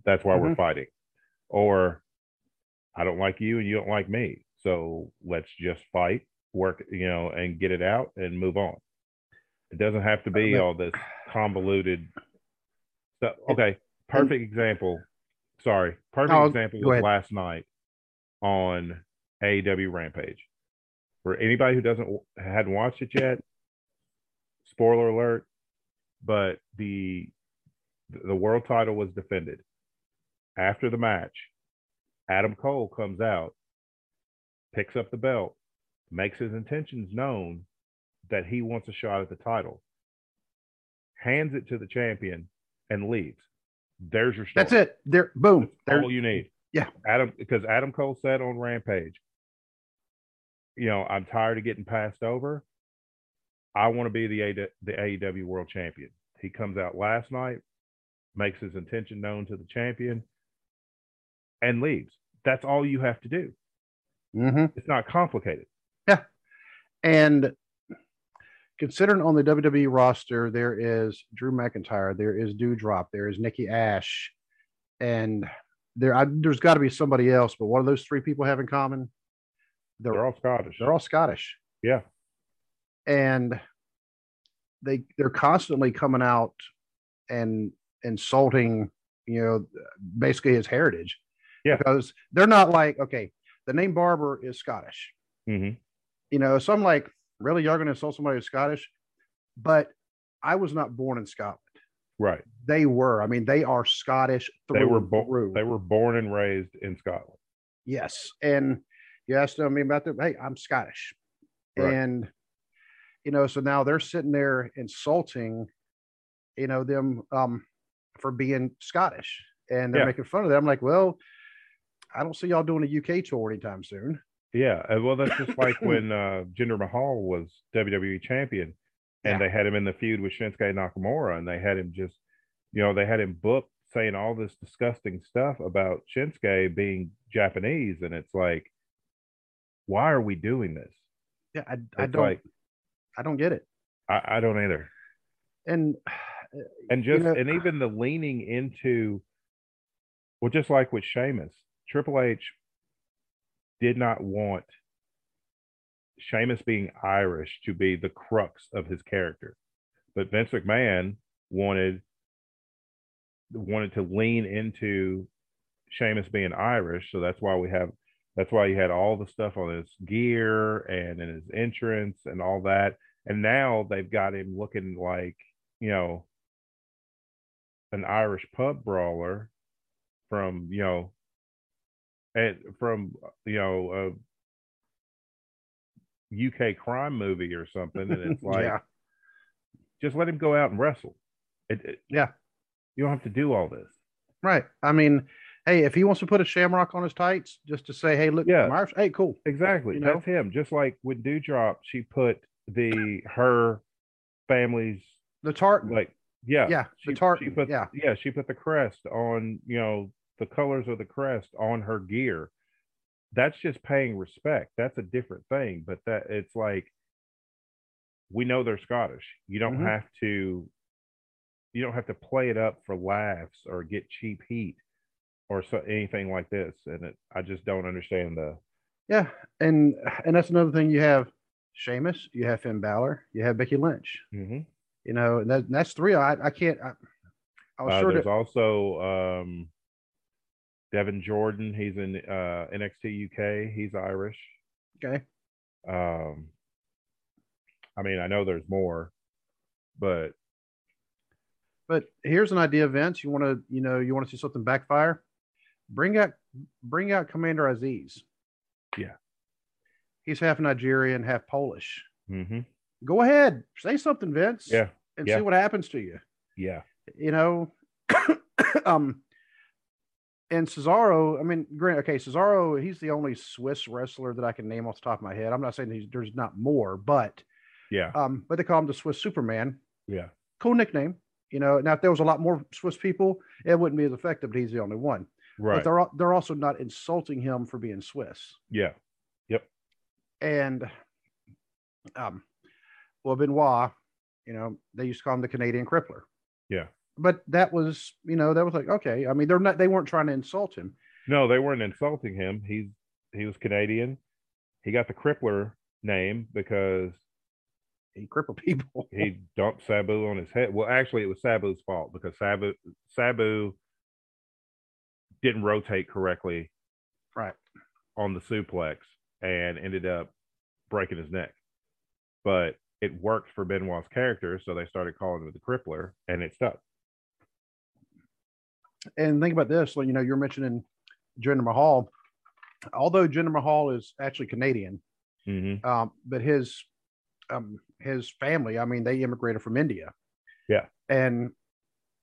that's why we're Mhm. fighting. Or I don't like you and you don't like me. So let's just fight, work, you know, and get it out and move on. It doesn't have to be all this convoluted stuff. Okay, perfect example. Sorry, perfect No, example was last night on AEW Rampage. For anybody who doesn't hadn't watched it yet, spoiler alert, but the the world title was defended. After the match, Adam Cole comes out, picks up the belt, makes his intentions known that he wants a shot at the title, hands it to the champion, and leaves. There's your story. That's it. There, boom. That's all you need. Yeah. Adam, because Adam Cole said on Rampage, you know, I'm tired of getting passed over. I want to be the A- the AEW World Champion. He comes out last night, makes his intention known to the champion, and leaves. That's all you have to do. Mhm. It's not complicated. Yeah. And considering on the WWE roster, there is Drew McIntyre, there is Doudrop, there is Nikki Ash, and there I, there's got to be somebody else. But what do those three people have in common? They're, They're all Scottish. they're all Scottish, yeah. and they they're constantly coming out and insulting, you know, basically his heritage. Yeah. because they're not like okay, the name Barber is Scottish. hmm you know, so I'm like, really, you're going to insult somebody who's Scottish? But I was not born in Scotland. Right. They were. I mean, they are Scottish. through. They were and bo- they were born and raised in Scotland. yes, and you asked them about them. Hey, I'm Scottish, Right. and you know, so now they're sitting there insulting, you know, them um for being Scottish, and they're Yeah. making fun of them. I'm like, well, I don't see y'all doing a UK tour anytime soon. Yeah, uh, well, that's just like when uh, Jinder Mahal was WWE champion, and Yeah. they had him in the feud with Shinsuke Nakamura, and they had him just, you know, they had him booked saying all this disgusting stuff about Shinsuke being Japanese, and it's like, why are we doing this? Yeah, I, I don't, like I don't get it, I, I don't either. and And You just know- and even the leaning into, well, just like with Sheamus, Triple H did not want Sheamus being Irish to be the crux of his character But Vince McMahon wanted wanted to lean into Sheamus being Irish, so that's why we have that's why he had all the stuff on his gear and in his entrance and all that. And now they've got him looking like, you know, an Irish pub brawler from, you know, and from, you know, a UK crime movie or something. And it's like, yeah. just let him go out and wrestle. It, it, Yeah. You don't have to do all this. Right. I mean, hey, if he wants to put a shamrock on his tights just to say, hey, look, Yeah. I'm hey, cool. Exactly. You know? That's him. Just like with Doudrop, she put the her family's The tartan. like yeah Yeah, the she, tartan, she put yeah. yeah she put the crest on you know the colors of the crest on her gear that's just paying respect that's a different thing but that it's like we know they're scottish you don't Mhm. have to you don't have to play it up for laughs or get cheap heat or so anything like this and it, i just don't understand the Yeah, and and that's another thing. You have Sheamus, you have Finn Balor, you have Becky Lynch. Mhm. You know, and, that, and that's three. I, I can't. I, I was Uh, sure there's that. also um, Devin Jordan. He's in uh, NXT UK. He's Irish. Okay, Um, I mean, I know there's more, but but here's an idea, Vince. You want to, you know, you want to see something backfire? Bring out, bring out Commander Azeez. Yeah. he's half Nigerian, half Polish. Mm-hmm. Go ahead, say something, Vince. yeah, and yeah. see what happens to you. yeah, you know, um, and Cesaro, I mean, grant, okay, Cesaro, he's the only Swiss wrestler that I can name off the top of my head. I'm not saying he's, there's not more, but, yeah, um, but they call him the Swiss Superman. yeah, Cool nickname, you know. Now, if there was a lot more Swiss people, it wouldn't be as effective, but he's the only one. Right. But they're they're also not insulting him for being Swiss. yeah, Yep. And, um, well, Benoit, you know, they used to call him the Canadian Crippler. yeah. But that was, you know, that was like okay. I mean, they're not. They weren't trying to insult him. No, they weren't insulting him. He's he was Canadian. He got the Crippler name because He crippled people. he dumped Sabu on his head. Well, actually, it was Sabu's fault because Sabu Sabu didn't rotate correctly right. on the suplex and ended up breaking his neck. But it worked for Benoit's character, so they started calling him the Crippler, and it stuck. And think about this. Like, you know, you're mentioning Jinder Mahal. Although Jinder Mahal is actually Canadian, Mm-hmm. um, but his um, his family, I mean, they immigrated from India. Yeah. And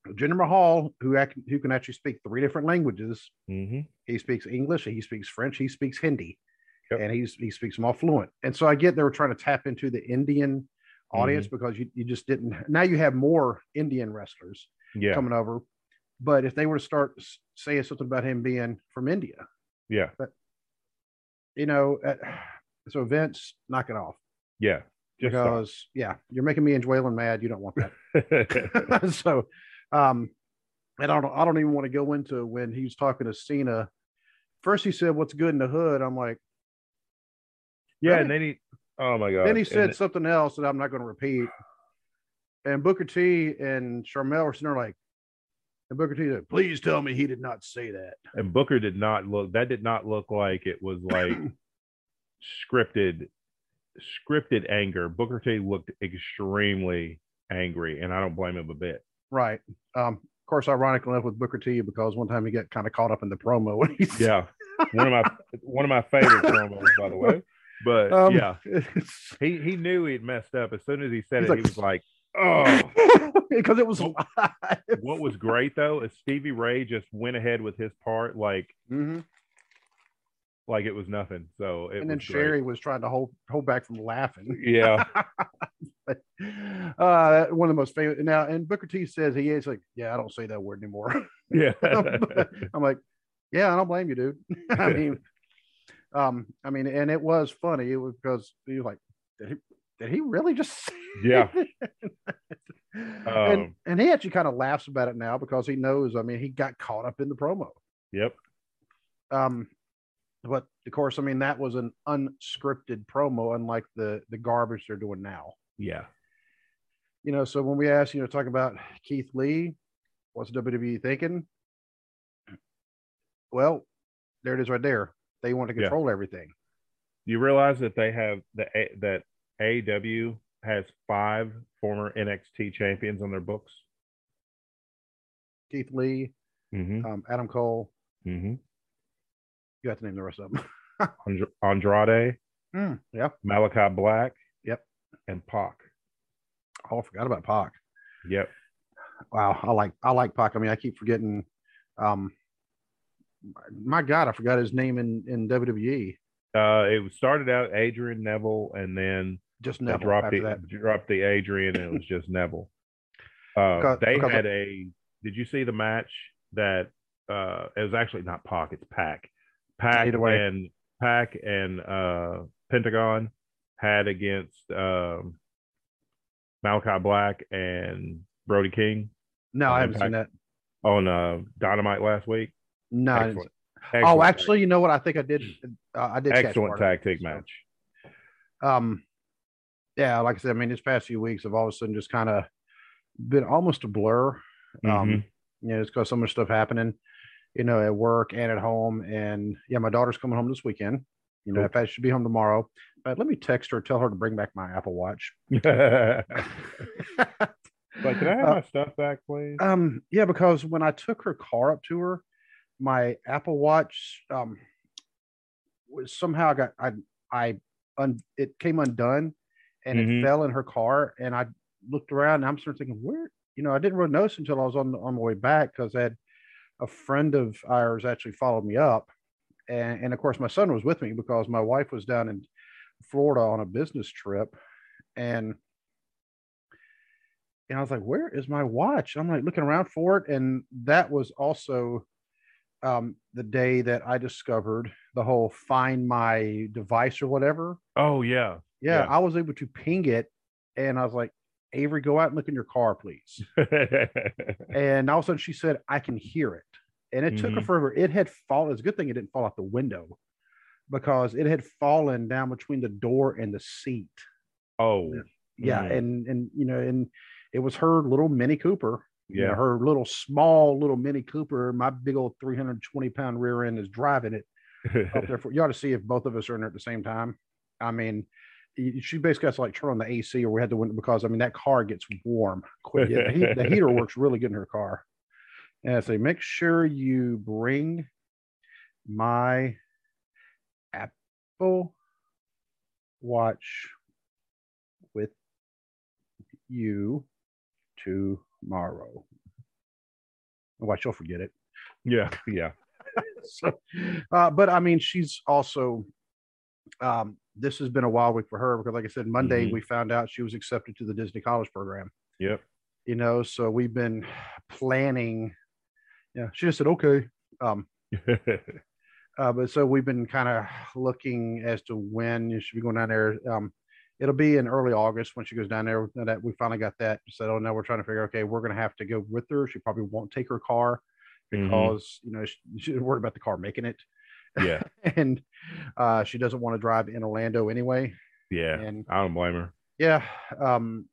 Jinder Mahal, who act, who can actually speak three different languages, Mm-hmm. he speaks English, he speaks French, he speaks Hindi, Yep. and he's he speaks them all fluent. And so I get they were trying to tap into the Indian audience Mm-hmm. because you, you just didn't. Now you have more Indian wrestlers Yeah. coming over, but if they were to start saying something about him being from India, Yeah. you know, uh, so Vince, knock it off Yeah. Just stop. because yeah, you're making me and Jalen mad. You don't want that. so, um, and I don't, I don't even want to go into when he was talking to Cena. First, he said, "What's good in the hood?" I'm like, yeah, Really? and then he oh my god. then he said th- something else that I'm not going to repeat. And Booker T and Sharmell were sitting there like, and Booker T said, "Please tell me he did not say that." and Booker did not look that did not look like it was like scripted scripted anger. Booker T looked extremely angry, and I don't blame him a bit. Right. Um, of course, ironically enough with Booker T, because one time he got kind of caught up in the promo Yeah. one of my one of my favorite promos, by the way. But um, yeah, he he knew he'd messed up as soon as he said it. like, he was like, "Oh." because it was What- live. what was great though is Stevie Ray just went ahead with his part like Mhm. like it was nothing. So it And then was. Sherri was trying to hold hold back from laughing. Yeah. But, uh, one of the most famous now, and Booker T says he is like, yeah, I don't say that word anymore. Yeah. I'm like, yeah, I don't blame you, dude. I mean, um, I mean, and it was funny. It was because he was like, did he, really just? Yeah. that?" and Um, and he actually kind of laughs about it now because he knows. I mean, he got caught up in the promo. yep. Um, but of course, I mean that was an unscripted promo, unlike the the garbage they're doing now. Yeah. you know, so when we asked, you know, talk about Keith Lee, what's WWE thinking? Well, there it is right there. They want to Yeah. control everything. You realize that they have the that AEW has five former NXT champions on their books. Keith Lee, Mm-hmm. um, Adam Cole. Mm-hmm. You have to name the rest of them. And- Andrade, Mm, yeah. Malachi Black. Yep. And Pac. Oh, I forgot about Pac. Yep. Wow, I like I like Pac. I mean, I keep forgetting. Um, my God, I forgot his name in in WWE. Uh, it started out Adrian Neville, and then Just they Neville dropped after the that. dropped the Adrian, and it was just Neville. Uh, Because- they because- had a. Did you see the match that? Uh, it was actually not Pac. It's pack Pac Either way. and pack and uh, Pentagon had against um, Malachi Black and Brody King No, I haven't Impact. seen that. on uh, Dynamite last week. No, Excellent. Oh, Excellent- actually, you know what? I think I did. Uh, I did. excellent of tag team match. um yeah like i said i mean this past few weeks have all of a sudden just kind of been almost a blur um Mhm. you know it's because so much stuff happening you know at work and at home and yeah my daughter's coming home this weekend you know Cool. in fact she'll be home tomorrow but let me text her tell her to bring back my apple watch like, can I have Uh, my stuff back, please? um yeah because when i took her car up to her my apple watch um was somehow got i i un, it came undone and Mhm. it fell in her car and i looked around and i'm sort of thinking where you know i didn't really notice until i was on on my way back because i had a friend of ours actually followed me up and, and of course my son was with me because my wife was down in florida on a business trip and and I was like, "Where is my watch?" I'm like looking around for it, and that was also um, the day that I discovered the whole "find my device" or whatever. oh yeah. Yeah, Yeah. I was able to ping it, and I was like, "Avery, go out and look in your car, please." and all of a sudden, she said, "I can hear it," and it took her Mhm. forever. It had fallen. It's a good thing it didn't fall out the window because it had fallen down between the door and the seat oh yeah Mm. and and you know and it was her little mini cooper you know, yeah. her little small little mini cooper my big old 320 pound rear end is driving it up there for you ought to see if both of us are in there at the same time i mean she basically has to like turn on the ac or we had to window because i mean that car gets warm quick Yeah, the, heat, the heater works really good in her car and i say make sure you bring my apple watch with you tomorrow. Watch, you'll forget it. yeah. Yeah. so, uh, but I mean, she's also. Um, this has been a wild week for her because, like I said, Monday Mhm. we found out she was accepted to the Disney College program. Yep. You know, so we've been planning. Yeah, she just said okay. Um, uh, but so we've been kind of looking as to when you should be going down there. Um, it'll be in early August when she goes down there. That we finally got that said. Oh Now we're trying to figure. Okay, we're going to have to go with her. She probably won't take her car Mhm. because you know she, she's worried about the car making it, yeah. and uh, she doesn't want to drive in Orlando anyway. Yeah. And I don't blame her. yeah, um,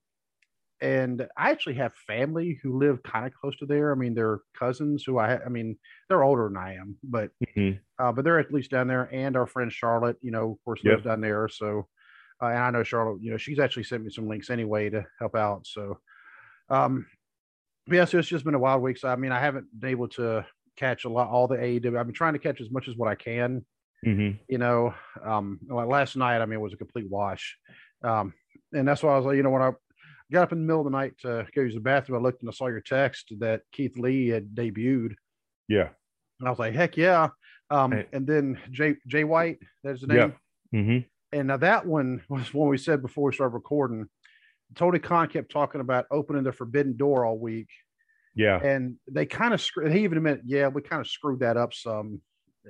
and I actually have family who live kind of close to there. I mean, they're cousins who I, I mean, they're older than I am, but Mhm. uh, but they're at least down there. And our friend Charlotte, you know, of course, Yep. lives down there. So, uh, and I know Charlotte, you know, she's actually sent me some links anyway to help out. So, um, yeah, so it's just been a wild week. So, I mean, I haven't been able to catch a lot, all the AEW. I've been trying to catch as much as what I can Mhm. you know um well, last night i mean it was a complete wash um and that's why i was like you know when i got up in the middle of the night to go use the bathroom i looked and i saw your text that keith lee had debuted Yeah. and i was like heck yeah um Hey. and then jay jay white that's the Yeah. name Mhm. and now that one was one we said before we started recording tony khan kept talking about opening the forbidden door all week Yeah. and they kind of screwed he even admitted yeah we kind of screwed that up some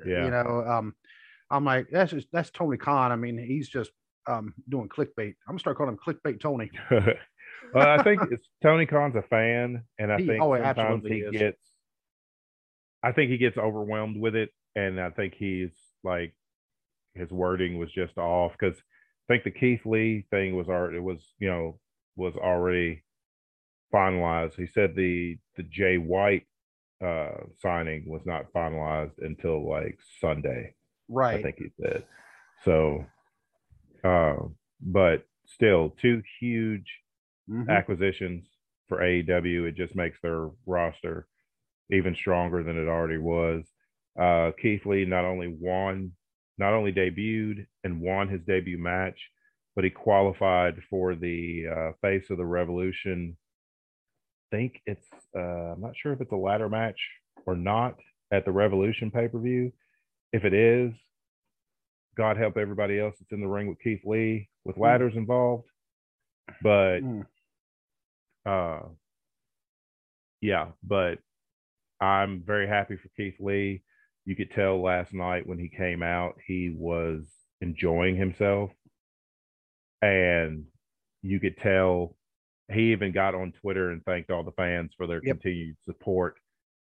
Yeah. you know um i'm like that's just that's tony khan i mean he's just um doing clickbait i'm gonna start calling him clickbait tony well, I think it's Tony Khan's a fan, and I He- think oh, he sometimes absolutely he is. gets. I think he gets overwhelmed with it, and I think he's like, his wording was just off because I think the Keith Lee thing was already it was you know was already finalized. He said the the Jay White uh signing was not finalized until like Sunday. Right. I think he said. So uh but still two huge Mhm. acquisitions for AEW. It just makes their roster even stronger than it already was. Uh, Keith Lee not only won, not only debuted and won his debut match, but he qualified for the uh, Face of the Revolution. Think it's, uh, I'm not sure if it's a ladder match or not at the Revolution pay per view. If it is, God help everybody else that's in the ring with Keith Lee with ladders involved. But Mm. uh yeah but i'm very happy for keith lee you could tell last night when he came out he was enjoying himself and you could tell he even got on twitter and thanked all the fans for their Yep. continued support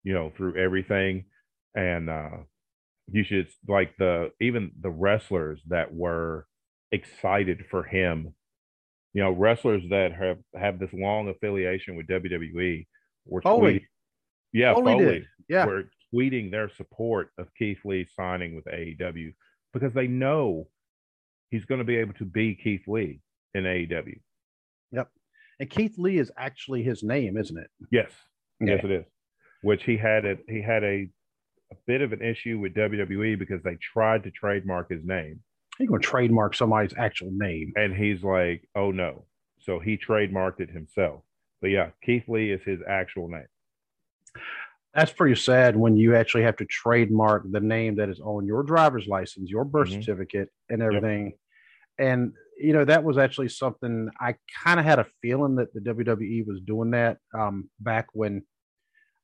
you know through everything and uh you should like the even the wrestlers that were excited for him you know, wrestlers that have have this long affiliation with WWE were Foley. tweeting, yeah, Foley Foley. Yeah. were tweeting their support of Keith Lee signing with AEW because they know he's going to be able to be Keith Lee in AEW. AEW. And Keith Lee is actually his name, isn't it? Yes, yes, it is. Which he had a he had a a bit of an issue with WWE because they tried to trademark his name, You're going to trademark somebody's actual name. and he's like, "Oh no!" So he trademarked it himself. But yeah, Keith Lee is his actual name. That's pretty sad when you actually have to trademark the name that is on your driver's license, your birth Mhm. certificate, and everything. And you know that was actually something I kind of had a feeling that the WWE was doing that um, back when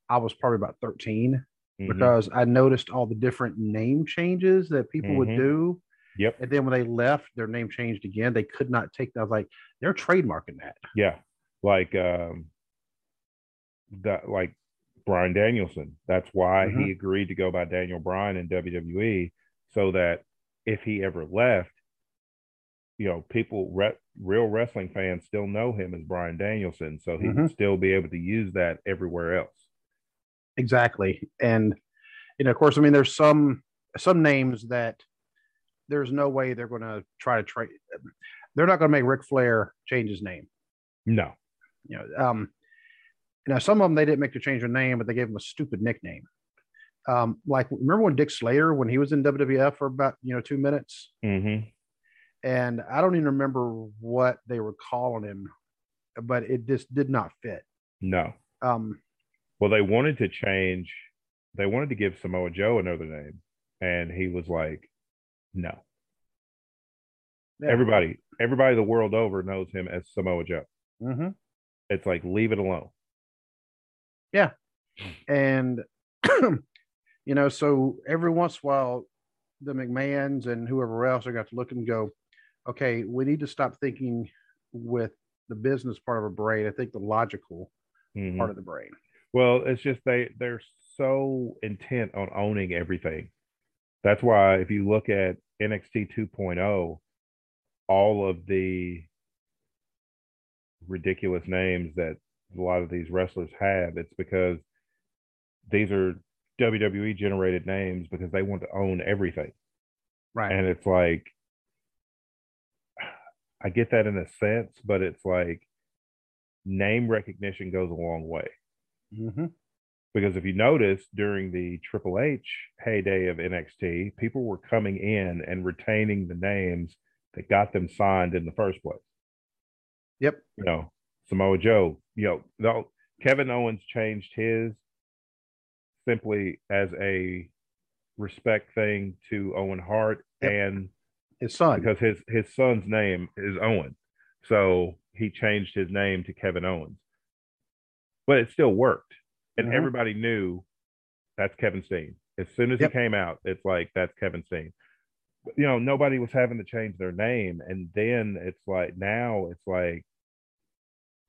I was probably about 13 Mhm. because I noticed all the different name changes that people would Mhm. do. Yep. And then when they left, their name changed again. They could not take that. I was like, they're trademarking that. Yeah, like um, that, like Bryan Danielson. That's why Mhm. he agreed to go by Daniel Bryan in WWE, so that if he ever left, you know, people, re- real wrestling fans, still know him as Bryan Danielson, so he Mhm. would still be able to use that everywhere else. Exactly. And you know, of course, I mean, there's some some names that there's no way they're going to try to trade. They're not going to make Ric Flair change his name. No, You know, um, you know, some of them they didn't make the change their name, but they gave him a stupid nickname. Um, like remember when Dick Slater when he was in WWF for about you know two minutes, hmm and I don't even remember what they were calling him, but it just did not fit. no. Um, Well, they wanted to change. They wanted to give Samoa Joe another name, and he was like, "No." yeah. Everybody, everybody the world over knows him as Samoa Joe. Mm-hmm. It's like leave it alone. Yeah, and you know so every once in a while the mcmahons and whoever else are got to look and go okay we need to stop thinking with the business part of our brain i think the logical Mhm. part of the brain Well, it's just they they're so intent on owning everything. That's why if you look at NXT 2.0, oh, all of the ridiculous names that a lot of these wrestlers have, it's because these are WWE generated names because they want to own everything. right And it's like, I get that in a sense, but it's like name recognition goes a long way. Mhm. Because if you notice during the Triple H heyday of NXT, people were coming in and retaining the names that got them signed in the first place. yep You know, Samoa Joe, you know, Kevin Owens changed his simply as a respect thing to Owen Hart Yep. and his son because his his son's name is Owen. So he changed his name to Kevin Owens. But it still worked. And Mhm. everybody knew that's Kevin Steen. As soon as Yep. he came out, it's like that's Kevin Steen. You know, nobody was having to change their name. And then it's like now it's like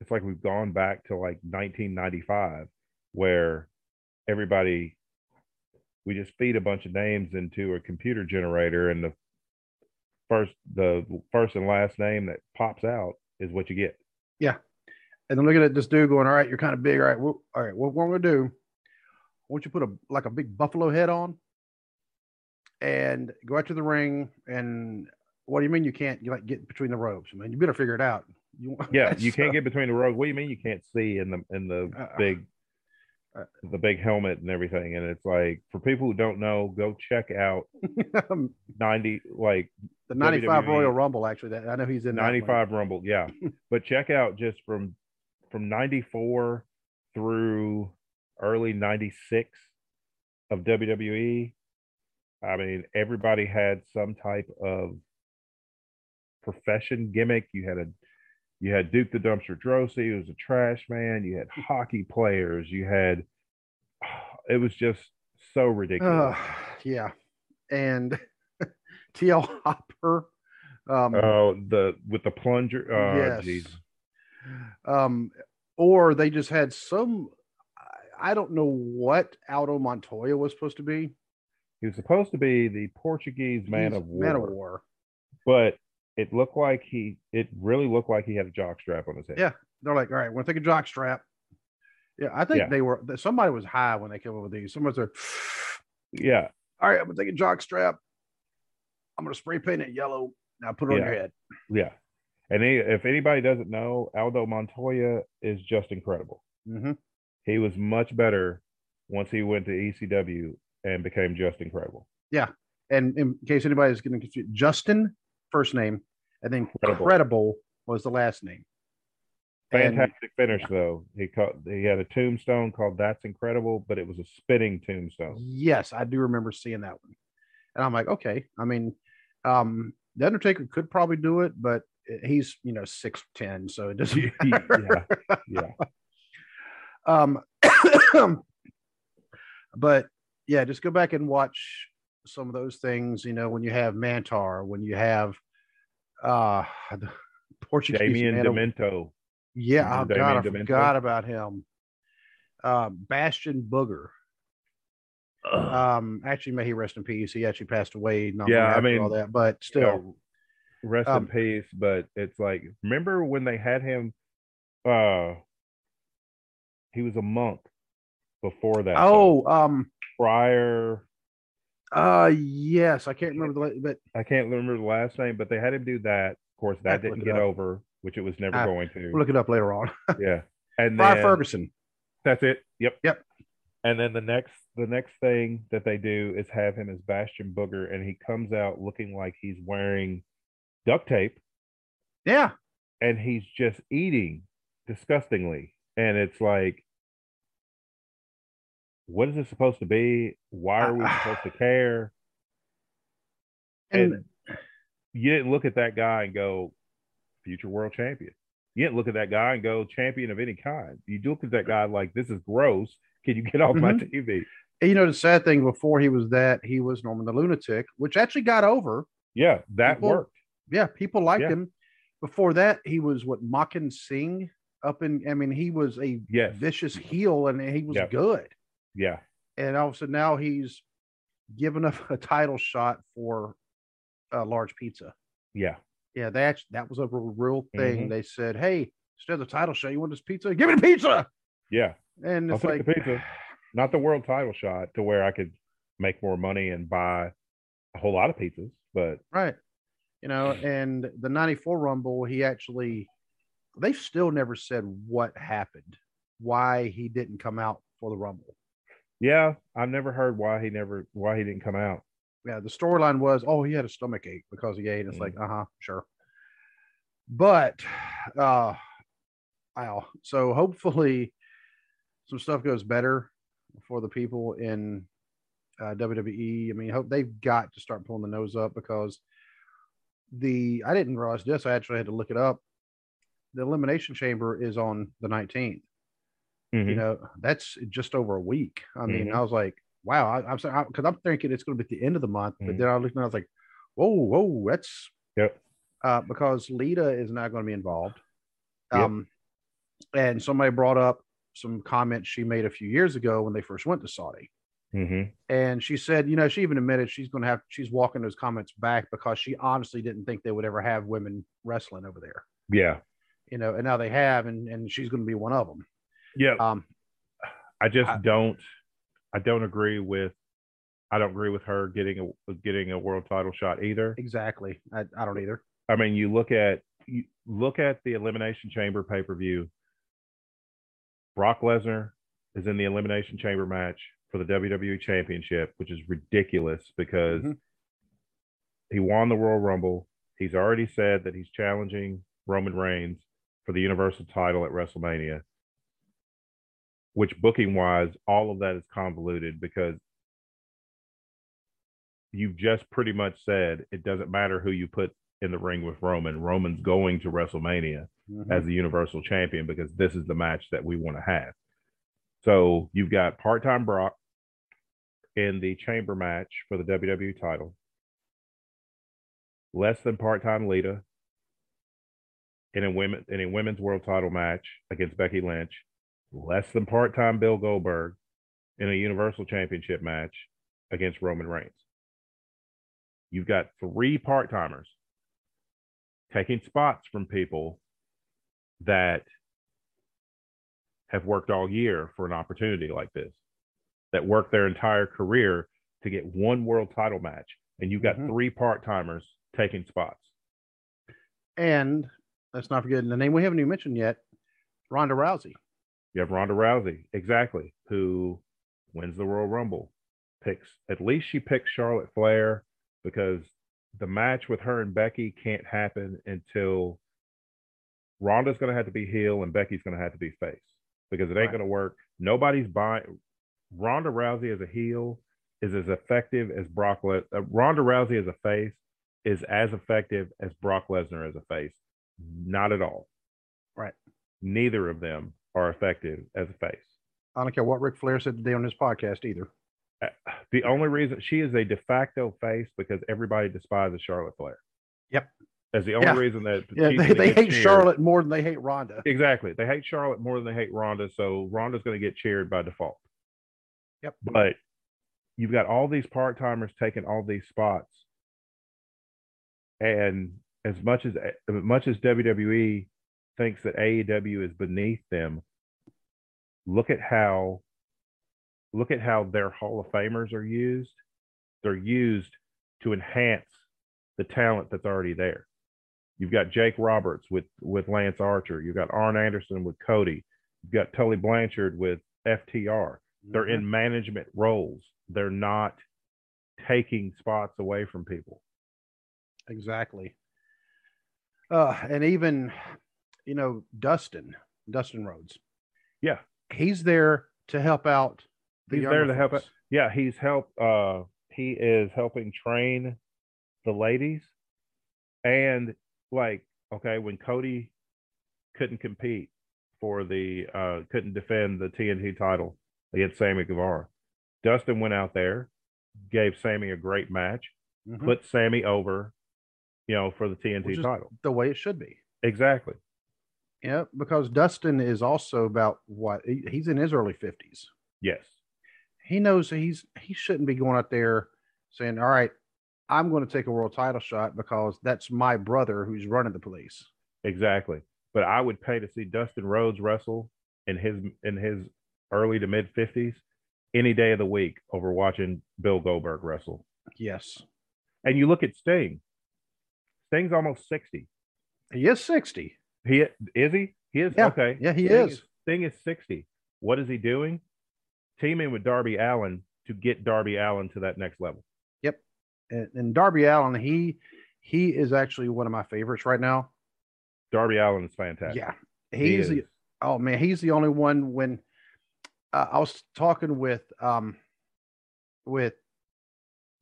it's like we've gone back to like 1995 where everybody we just feed a bunch of names into a computer generator and the first the first and last name that pops out is what you get Yeah. and then looking at this dude going, "All right, you're kind of big. All right, well, all right. What we're gonna do? I want you to put a like a big buffalo head on, and go out to the ring. And what do you mean you can't you like get between the ropes? I mean, you better figure it out. You, Yeah, you can't get between the ropes. What do you mean you can't see in the in the Uh, big uh, the big helmet and everything? And it's like for people who don't know, go check out the ninety like '95 WWE. Royal Rumble. Actually, that I know he's in that 95 Rumble, yeah. but check out just from from 94 through early 96 of WWE. I mean, everybody had some type of profession gimmick. You had a you had Duke the Dumpster Droese, who was a trash man. You had hockey players. You had it was just so ridiculous. Uh, yeah, and TL Hopper. Um, Oh, the with the plunger. Oh, yes. jeez. Um, or they just had some. I- don't know what Aldo Montoya was supposed to be. He was supposed to be the Portuguese man He's of war, Man of War. but it looked like he. It really looked like he had a jock strap on his head. Yeah. They're like, all right, we're gonna take a jock strap. Yeah, I think Yeah. they were. Somebody was high when they came up with these. Somebody's like, yeah, all right, I'm gonna take a jock strap. I'm gonna spray paint it yellow. Now put it on your head. yeah. And he, if anybody doesn't know, Aldo Montoya is just incredible. hmm He was much better once he went to ECW and became just incredible. Yeah. And in case anybody anybody's getting confused, Justin first name, and then Credible. Credible was the last name. And- Fantastic finish though. He caught, he had a tombstone called "That's Incredible," but it was a spinning tombstone. Yes, I do remember seeing that one. And I'm like, okay. I mean, um, the Undertaker could probably do it, but he's you know six ten, so it doesn't yeah, matter. yeah. Um, but yeah, just go back and watch some of those things. You know, when you have Mantaur, when you have uh the Portuguese Damien man of- Demento. Yeah, oh God, I Demento? forgot about him. Um, Bastion Booger. Um, actually, may he rest in peace. He actually passed away. Not Yeah, I mean, all that, but you still, know, rest Um, in peace. But it's like, remember when they had him? Uh, he was a monk before that. oh, um, prior. uh, yes, I can't remember the, but I can't remember the last name, but they had him do that. Of course, that didn't get up. over, which it was never I- going to. we'll look it up later on. yeah, and Friar Ferguson. that's it. Yep, Yep. And then the next, the next thing that they do is have him as Bastion Booger, and he comes out looking like he's wearing duct tape, Yeah, and he's just eating disgustingly, and it's like. What is this supposed to be? Why are we I- supposed to care? and, and you didn't look at that guy and go future world champion. You didn't look at that guy and go champion of any kind. You do look at that guy like this is gross. Can you get off my Mhm. TV? you know the sad thing before he was that he was Norman the Lunatic, which actually got over. Yeah, that People- worked. Yeah, people liked Yeah. him. Before that, he was what Makhan Singh up in. I mean, he was a Yes. vicious heel, and he was Yep. good. Yeah, And all of a sudden, now he's given up a title shot for a large pizza. yeah, Yeah, that that was a real, thing. Mhm. They said, "Hey, instead of the title shot, you want this pizza? Give me the pizza!" yeah. And I'll it's like, the pizza. Not the world title shot to where I could make more money and buy a whole lot of pizzas, but right? You know, and the '94 Rumble, he actually, they've still never said what happened, why he didn't come out for the Rumble. yeah, I've never heard why he never why he didn't come out. yeah, the storyline was, oh, he had a stomach ache because he ate. It's Mhm. like, uh huh, sure. But, uh, wow. So hopefully, some stuff goes better for the people in uh, WWE. I mean, hope they've got to start pulling the nose up because the I didn't realize this. I actually had to look it up. The Elimination Chamber is on the 19th. You Mhm. know, that's just over a week. I mean, Mhm. I was like, wow. I, I'm sorry because I'm thinking it's going to be at the end of the month, but Mhm. then I looked and I was like, whoa, whoa, that's Yep. uh, because Lita is not going to be involved. Yep. Um, and somebody brought up some comments she made a few years ago when they first went to Saudi. Mhm. And she said, you know, she even admitted she's going to have, she's walking those comments back because she honestly didn't think they would ever have women wrestling over there. Yeah. you know, and now they have, and and she's going to be one of them. Yeah. Um, I just I- don't. I don't agree with. I don't agree with her getting a getting a world title shot either. exactly. I, I don't either. I mean, you look at you look at the Elimination Chamber pay per view. Brock Lesnar is in the Elimination Chamber match for the WWE Championship, which is ridiculous because Mhm. he won the Royal Rumble. He's already said that he's challenging Roman Reigns for the Universal title at WrestleMania. Which booking wise, all of that is convoluted because you've just pretty much said it doesn't matter who you put in the ring with Roman. Roman's going to WrestleMania Mhm. as the Universal Champion because this is the match that we want to have. So you've got part time Brock in the chamber match for the WWE title, less than part time Lita in a women in a women's world title match against Becky Lynch, less than part time Bill Goldberg in a Universal Championship match against Roman Reigns. You've got three part timers taking spots from people that have worked all year for an opportunity like this, that worked their entire career to get one world title match, and you've got Mhm. three part timers taking spots. And let's not forget the name we haven't even mentioned yet, Ronda Rousey. You have Ronda Rousey, exactly, who wins the Royal Rumble. Picks at least she picks Charlotte Flair because the match with her and Becky can't happen until Ronda's going to have to be heel and Becky's going to have to be face because it ain't Right. going to work. Nobody's buying. Ronda Rousey as a heel is as effective as Brock. Le- uh, Ronda Rousey as a face is as effective as Brock Lesnar as a face. Not at all. Right. Neither of them are effective as a face. I don't care what Ric Flair said today on his podcast either. Uh, The only reason she is a de facto face because everybody despises Charlotte Flair. Yep. As the only Yeah. reason that Yeah, they, they hate cheered. Charlotte more than they hate Ronda. Exactly. They hate Charlotte more than they hate Ronda, so Ronda's going to get cheered by default. Yep. But you've got all these part timers taking all these spots, and as much as as much as WWE thinks that AEW is beneath them, look at how look at how their Hall of Famers are used. They're used to enhance the talent that's already there. You've got Jake Roberts with with Lance Archer. You've got Arn Anderson with Cody. You've got Tully Blanchard with FTR. They're in management roles. They're not taking spots away from people. Exactly. Uh, and even, you know, Dustin, Dustin Rhodes. Yeah. He's there to help out. The He's there to help folks. Yeah, he's helped. Uh, he is helping train the ladies, and like, okay, when Cody couldn't compete for the, uh, couldn't defend the TNT title against Sammy Guevara, Dustin went out there, gave Sammy a great match, Mhm. put Sammy over, you know, for the TNT title. the way it should be. Exactly. Yeah, because Dustin is also about what he's in his early fifties. Yes. He knows he's he shouldn't be going out there saying, "All right, I'm going to take a world title shot because that's my brother who's running the police." Exactly. But I would pay to see Dustin Rhodes wrestle in his in his early to mid fifties any day of the week over watching Bill Goldberg wrestle. Yes, And you look at Sting. Sting's almost sixty. he is sixty. He is he? He is Yeah. okay. Yeah, he Sting is. Sting is sixty. What is he doing? Teaming with Darby Allin to get Darby Allin to that next level. Yep. And, and Darby Allin, he he is actually one of my favorites right now. Darby Allin is fantastic. Yeah, He he's the, is. oh man, he's the only one. When uh, I was talking with um with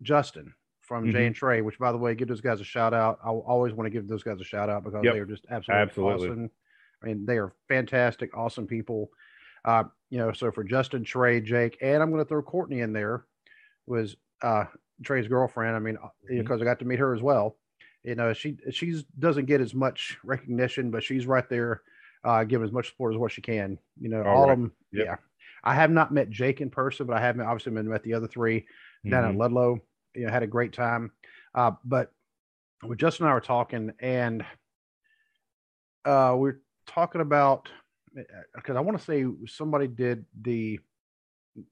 Justin from Jay Mhm. and Trey, which by the way, give those guys a shout out. I always want to give those guys a shout out because Yep. they are just absolutely, Absolutely. awesome. I mean, they are fantastic, awesome people. Uh, you know, so for Justin, Trey, Jake, and I'm going to throw Courtney in there, was uh Trey's girlfriend. I mean, uh, Mhm. because I got to meet her as well. You know, she she's doesn't get as much recognition, but she's right there, uh, giving as much support as what she can. You know, All all right. of them. Yep. Yeah, I have not met Jake in person, but I have obviously met the other three down Mhm. at Ludlow. You know, had a great time. Uh, but Justin and I were talking, and uh, we're talking about because I want to say somebody did the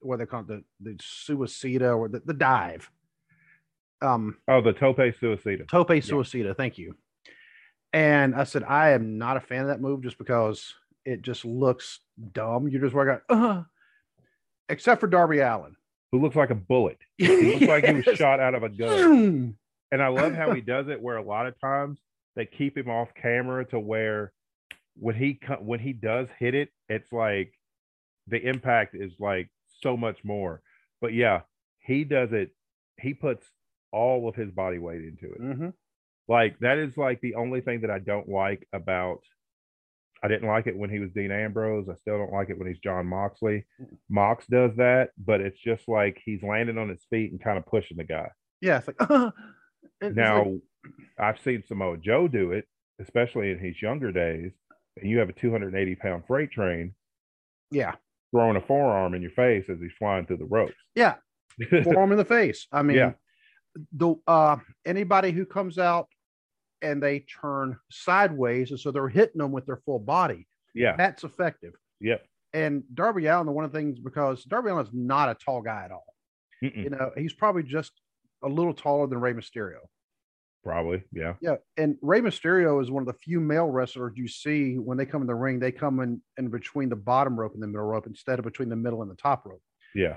what they call it, the the suicida or the, the dive. Um, oh, the tope suicida. Tope suicida. Yeah. Thank you. And I said I am not a fan of that move just because it just looks dumb. You're just working, uh, except for Darby Allin, who looks like a bullet. He looks yes. like he was shot out of a gun. and I love how he does it. Where a lot of times they keep him off camera to where when he when he does hit it, it's like the impact is like so much more. But yeah, he does it. He puts all of his body weight into it. Mm-hmm. Like that is like the only thing that I don't like about. I didn't like it when he was Dean Ambrose. I still don't like it when he's Jon Moxley. Mox does that, but it's just like he's landing on his feet and kind of pushing the guy. Yeah, it's like uh, it's now like... I've seen Samoa Joe do it, especially in his younger days. And you have a 280 pound freight train. Yeah, throwing a forearm in your face as he's flying through the ropes. Yeah, forearm in the face. I mean, yeah. the uh, anybody who comes out and they turn sideways, and so they're hitting them with their full body. Yeah, that's effective. Yep. And Darby Allin, the one of the things because Darby Allin is not a tall guy at all. Mm-mm. You know, he's probably just a little taller than Rey Mysterio. Probably, yeah. Yeah. And Rey Mysterio is one of the few male wrestlers you see when they come in the ring, they come in, in between the bottom rope and the middle rope instead of between the middle and the top rope. Yeah.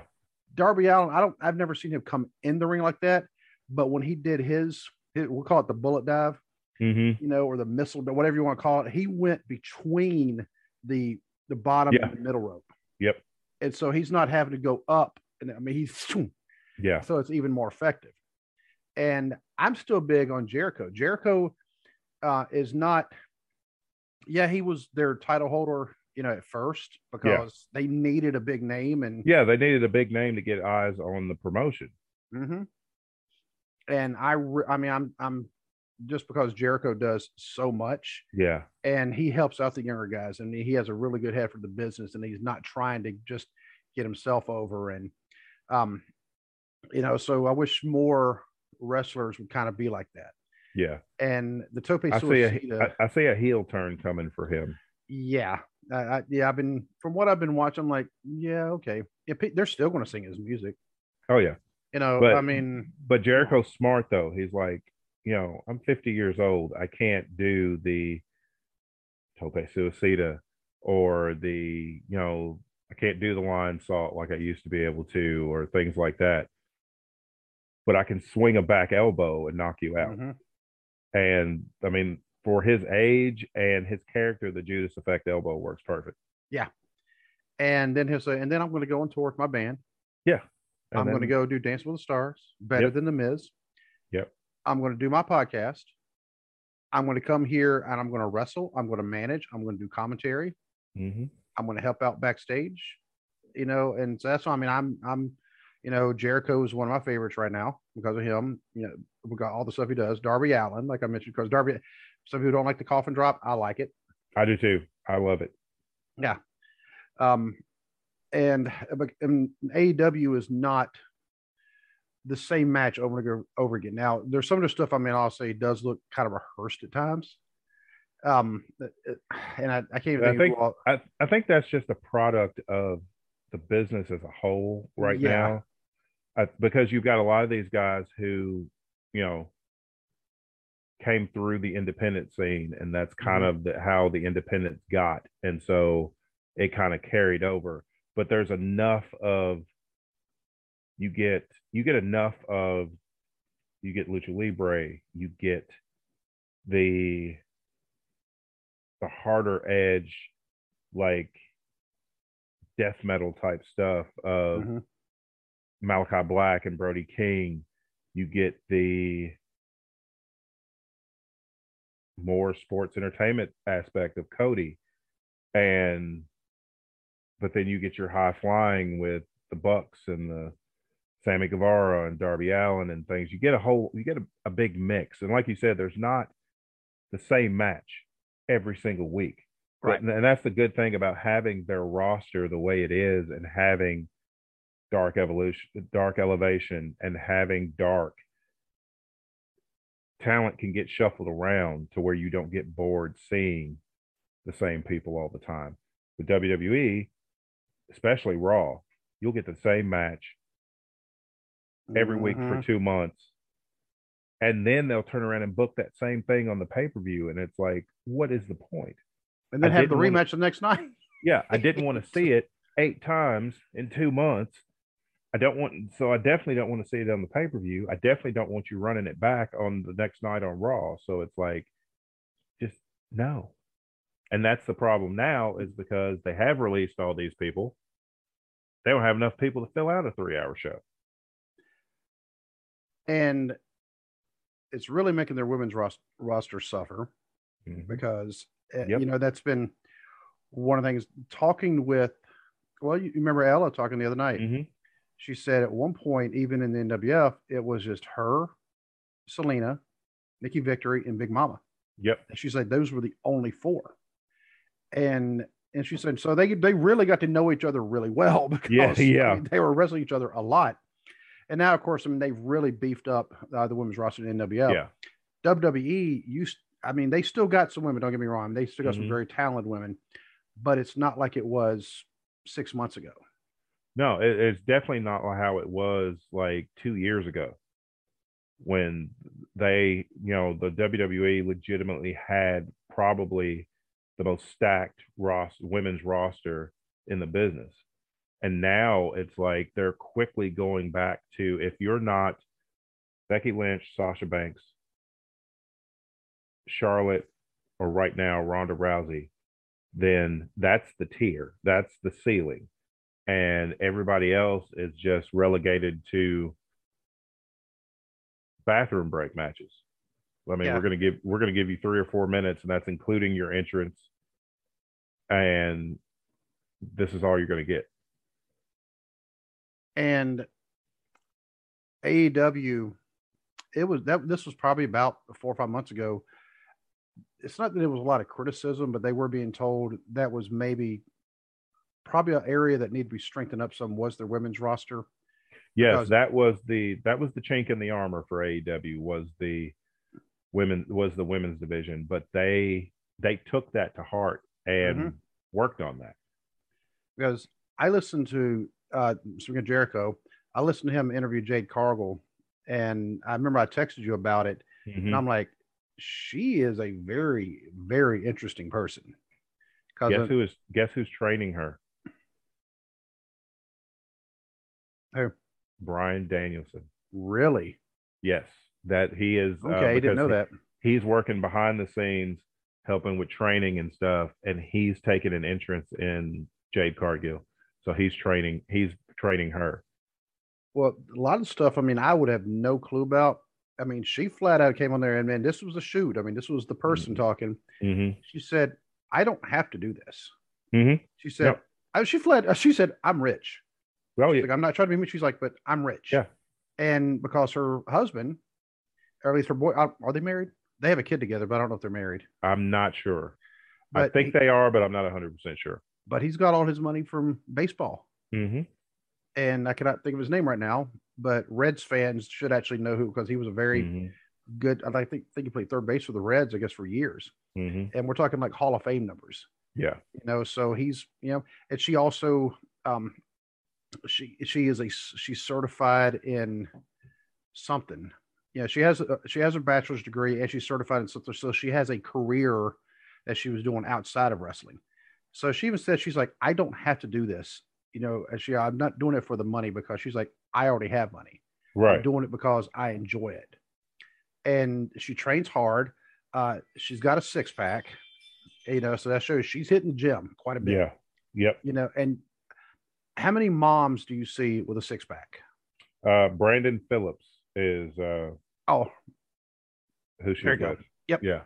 Darby Allin, I don't I've never seen him come in the ring like that, but when he did his, his we'll call it the bullet dive, mm-hmm. you know, or the missile, whatever you want to call it, he went between the the bottom yeah. and the middle rope. Yep. And so he's not having to go up. And I mean he's yeah. So it's even more effective. And I'm still big on Jericho. Jericho uh, is not, yeah, he was their title holder, you know, at first because yeah. they needed a big name and yeah, they needed a big name to get eyes on the promotion. Mm-hmm. And I, re- I mean, I'm, I'm just because Jericho does so much. Yeah. And he helps out the younger guys and he has a really good head for the business and he's not trying to just get himself over. And, um, you know, so I wish more wrestlers would kind of be like that. Yeah. And the Tope suicida. I see a, I, I see a heel turn coming for him. Yeah. I, yeah, I've been from what I've been watching. I'm like, yeah, okay. Yeah, they're still going to sing his music. Oh yeah, you know. But, I mean, but Jericho's smart though. He's like, you know, I'm 50 years old. I can't do the tope suicida or the, you know, I can't do the Lionsault like I used to be able to, or things like that but I can swing a back elbow and knock you out. Mm-hmm. And I mean, for his age and his character, the Judas Effect elbow works perfect. Yeah. And then he'll say, and then I'm going to go and tour with my band. Yeah. And I'm then, going to go do Dance with the Stars, better yep. than The Miz. Yep. I'm going to do my podcast. I'm going to come here and I'm going to wrestle. I'm going to manage. I'm going to do commentary. Mm-hmm. I'm going to help out backstage. You know, and so that's why I mean, I'm I'm you know, Jericho is one of my favorites right now because of him. You know, we got all the stuff he does. Darby Allin, like I mentioned, because Darby, some people don't like the coffin drop. I like it. I do too. I love it. Yeah. Um, and, and AEW is not the same match over and over again. Now, there's some of the stuff. I mean, I'll say does look kind of rehearsed at times. Um, and I, I can't even I think, I, I think that's just a product of the business as a whole right yeah. now because you've got a lot of these guys who, you know, came through the independent scene, and that's kind mm-hmm. of the, how the independents got, and so it kind of carried over. But there's enough of you get you get enough of you get lucha libre, you get the the harder edge like death metal type stuff of mm-hmm. Malachi Black and Brody King, you get the more sports entertainment aspect of Cody. And but then you get your high flying with the Bucks and the Sammy Guevara and Darby Allin and things. You get a whole you get a, a big mix. And like you said, there's not the same match every single week. Right. And that's the good thing about having their roster the way it is and having dark evolution dark elevation and having dark talent can get shuffled around to where you don't get bored seeing the same people all the time. With WWE, especially Raw, you'll get the same match every week for Mhm. two months. And then they'll turn around and book that same thing on the pay per view. And it's like, what is the point? and then I have the rematch the next night. Yeah, I didn't want to see it eight times in two months. I don't want, so I definitely don't want to see it on the pay per view. I definitely don't want you running it back on the next night on Raw. So it's like, just no. And that's the problem now is because they have released all these people. They don't have enough people to fill out a three hour show. and it's really making their women's ros- roster suffer Mhm. because uh, Yep. you know that's been one of the things talking with well you remember ella talking the other night Mhm. She said at one point even in the nwf it was just her selena nikki victory and big mama Yep. and she said those were the only four and and she said so they they really got to know each other really well because I yeah. mean, they were wrestling each other a lot and now of course i mean they've really beefed up uh, the women's roster in nwf Yeah. WWE used, I mean, they still got some women, don't get me wrong. They still got some Mhm. very talented women, but it's not like it was six months ago. No, it, it's definitely not how it was like two years ago when they, you know, the WWE legitimately had probably the most stacked roster, women's roster in the business. And now it's like they're quickly going back to if you're not Becky Lynch, Sasha Banks, Charlotte, or right now Ronda Rousey, then that's the tier, that's the ceiling and everybody else is just relegated to bathroom break matches. I mean, Yeah. we're gonna give we're gonna give you three or four minutes, and that's including your entrance, and this is all you're gonna get. And AEW, it was that this was probably about four or five months ago. It's not that it was a lot of criticism, but they were being told that was maybe probably an area that needed to be strengthened up some was their women's roster. Yes, Because- that was the that was the chink in the armor for AEW was the women was the women's division, but they they took that to heart and Mhm. worked on that. because I listened to uh speaking of Jericho, I listened to him interview Jade Cargill, and I remember I texted you about it, Mhm. and I'm like, she is a very, very interesting person. Guess who is guess who's training her? Who? Bryan Danielson. really, Yes, that he is. uh, okay, I didn't know because that. He's working behind the scenes, helping with training and stuff, and he's taking an interest in Jade Cargill. So he's training. He's training her. Well, a lot of stuff. I mean, I would have no clue about. I mean, she flat out came on there, and man, this was a shoot. I mean, this was the person Mhm. talking. Mm-hmm. She said, "I don't have to do this." Mm-hmm. She said, Yep. I, "She fled." She said, "I'm rich." Well, yeah, like, I'm not trying to be. Mean. She's like, but I'm rich. Yeah. And because her husband, or at least her boy, are they married? They have a kid together, but I don't know if they're married. I'm not sure. I think he- they are, but I'm not 100 percent sure. But he's got all his money from baseball, Mm-hmm. and I cannot think of his name right now. But Reds fans should actually know who because he was a very Mm-hmm. good. I think think he played third base for the Reds, I guess, for years. Mm-hmm. And we're talking like Hall of Fame numbers. Yeah. you know so he's you know and she also um she she is a she's certified in something yeah she has a, she has a bachelor's degree and she's certified in something so she has a career that she was doing outside of wrestling so she even said she's like i don't have to do this you know and she i'm not doing it for the money because she's like i already have money I'm Right. doing it because I enjoy it. And she trains hard. Uh, she's got a six pack, you know, so that shows she's hitting the gym quite a bit. Yeah. Yep. You know, and how many moms do you see with a six pack? Uh, Brandon Phillips is uh, Oh, who she's There you go. with. Yep. Yeah.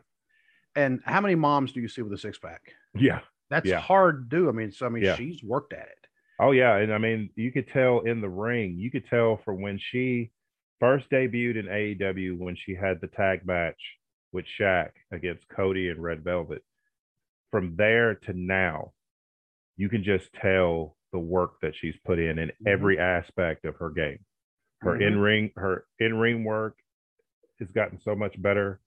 and how many moms do you see with a six pack? Yeah. That's Yeah. hard to do. I mean, so I mean, Yeah. she's worked at it. Oh yeah, and I mean, you could tell in the ring. You could tell from when she first debuted in AEW when she had the tag match with Shaq against Cody and Red Velvet. From there to now, you can just tell the work that she's put in in Mhm. every aspect of her game. Her Mhm. in ring, her in ring work has gotten so much better.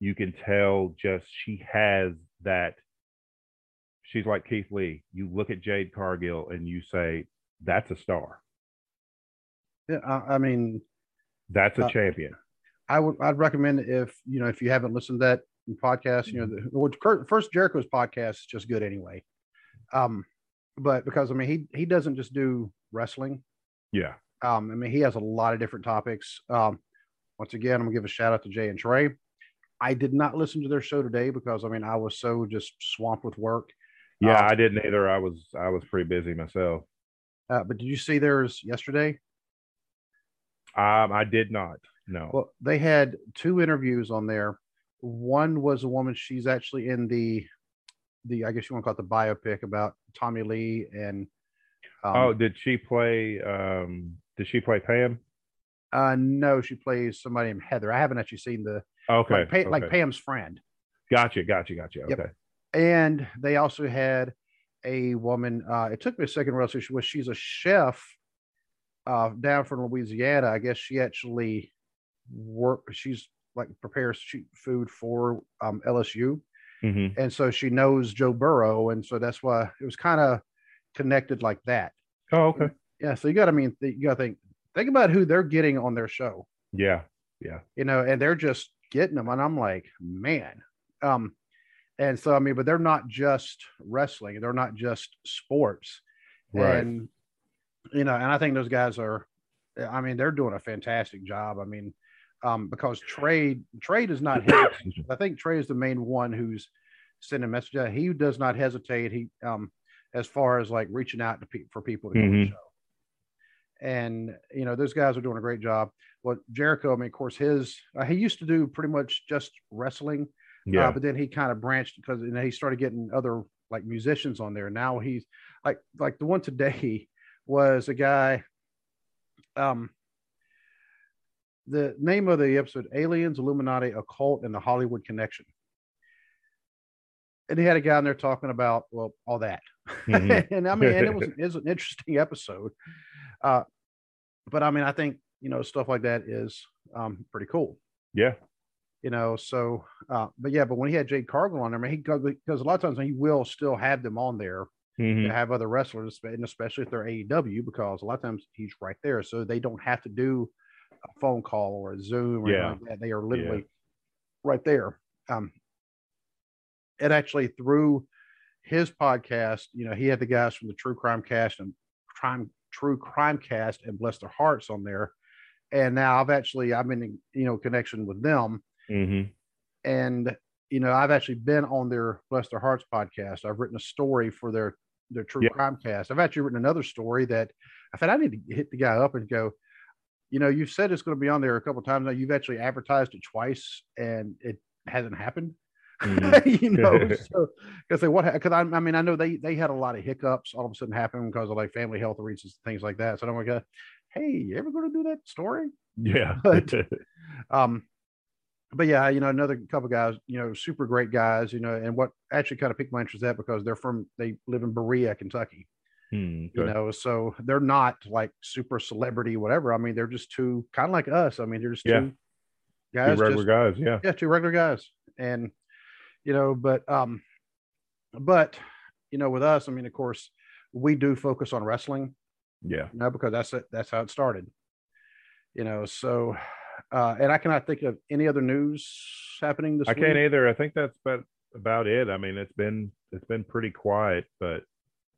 You can tell just she has that she's like Keith Lee. You look at Jade Cargill and you say, "That's a star. Yeah, I, I mean, That's a Uh, champion." I would I'd recommend if you know if you haven't listened to that podcast, you know, the first Jericho's podcast is just good anyway. Um, but because I mean he he doesn't just do wrestling. Yeah. Um, I mean he has a lot of different topics. Um, once again, I'm gonna give a shout out to Jay and Trey. I did not listen to their show today because I mean I was so just swamped with work. Yeah, Uh, I didn't either. I was I was pretty busy myself. Uh, but did you see theirs yesterday? Um, I did not. No. Well, they had two interviews on there. One was a woman. She's actually in the, the I guess you want to call it the biopic about Tommy Lee and. Um, oh, did she play? Um, did she play Pam? uh, no, she plays somebody named Heather. I haven't actually seen the Okay. like, Pa- like okay. Pam's friend. Gotcha. Gotcha. Gotcha. Yep. Okay. And they also had a woman. Uh, it took me a second to realize she was. She's a chef uh, down from Louisiana. I guess she actually work. She's like prepares food for um, LSU. Hmm and so she knows Joe Burrow, and so that's why it was kind of connected like that. Oh, okay. Yeah, so you got to mean you got to think think about who they're getting on their show, Yeah. Yeah. you know, and they're just getting them, and I'm like, man, um, and so I mean, but they're not just wrestling, they're not just sports, Right. and you know, and I think those guys are, I mean, they're doing a fantastic job. I mean, um, because trade trade is not. I think Trey is the main one who's sending messages. He does not hesitate. He um as far as like reaching out to pe- for people to come to the Mhm. show. And you know those guys are doing a great job. What Jericho, I mean, of course, his uh, he used to do pretty much just wrestling, yeah. uh, but then he kind of branched because and he started getting other like musicians on there. Now he's like like the one today was a guy. Um, the name of the episode: Aliens, Illuminati, Occult, and the Hollywood Connection. And he had a guy in there talking about well all that, Mhm. and I mean, and it was, it was an interesting episode. Uh, but I mean, I think you know stuff like that is um, pretty cool yeah. you know so uh but yeah but when he had jade cargill on there I mean, he because a lot of times he will still have them on there Mhm. to have other wrestlers and especially if they're aew because a lot of times he's right there so they don't have to do a phone call or a zoom or anything Yeah. like that they are literally right there um it actually through his podcast you know he had the guys from the true crime cast and crime true crime cast and bless their hearts on there and now i've actually i've been in you know connection with them Mhm. and you know i've actually been on their bless their hearts podcast i've written a story for their their true Yeah. crime cast i've actually written another story that i said i need to hit the guy up and go you know you've said it's going to be on there a couple times now. You've actually advertised it twice and it hasn't happened? Mhm. you know so because they what because I, I mean i know they they had a lot of hiccups all of a sudden happen because of like family health reasons things like that. So i'm like uh, hey you ever going to do that story? Yeah. But- um, but yeah, you know, another couple guys, you know, super great guys, you know, and what actually kind of piqued my interest that because they're from they live in Berea, Kentucky, Hmm, you know, so they're not like super celebrity, whatever. I mean, they're just two kind of like us. I mean, they're just Yeah. two Two guys, regular just, guys. Yeah. yeah, two regular guys, and you know, but um, but you know, with us, I mean, of course, we do focus on wrestling, Yeah. you know, because that's it. That's how it started. You know, so uh, and I cannot think of any other news happening this I week. can't either. I think that's about about it. I mean, it's been it's been pretty quiet, but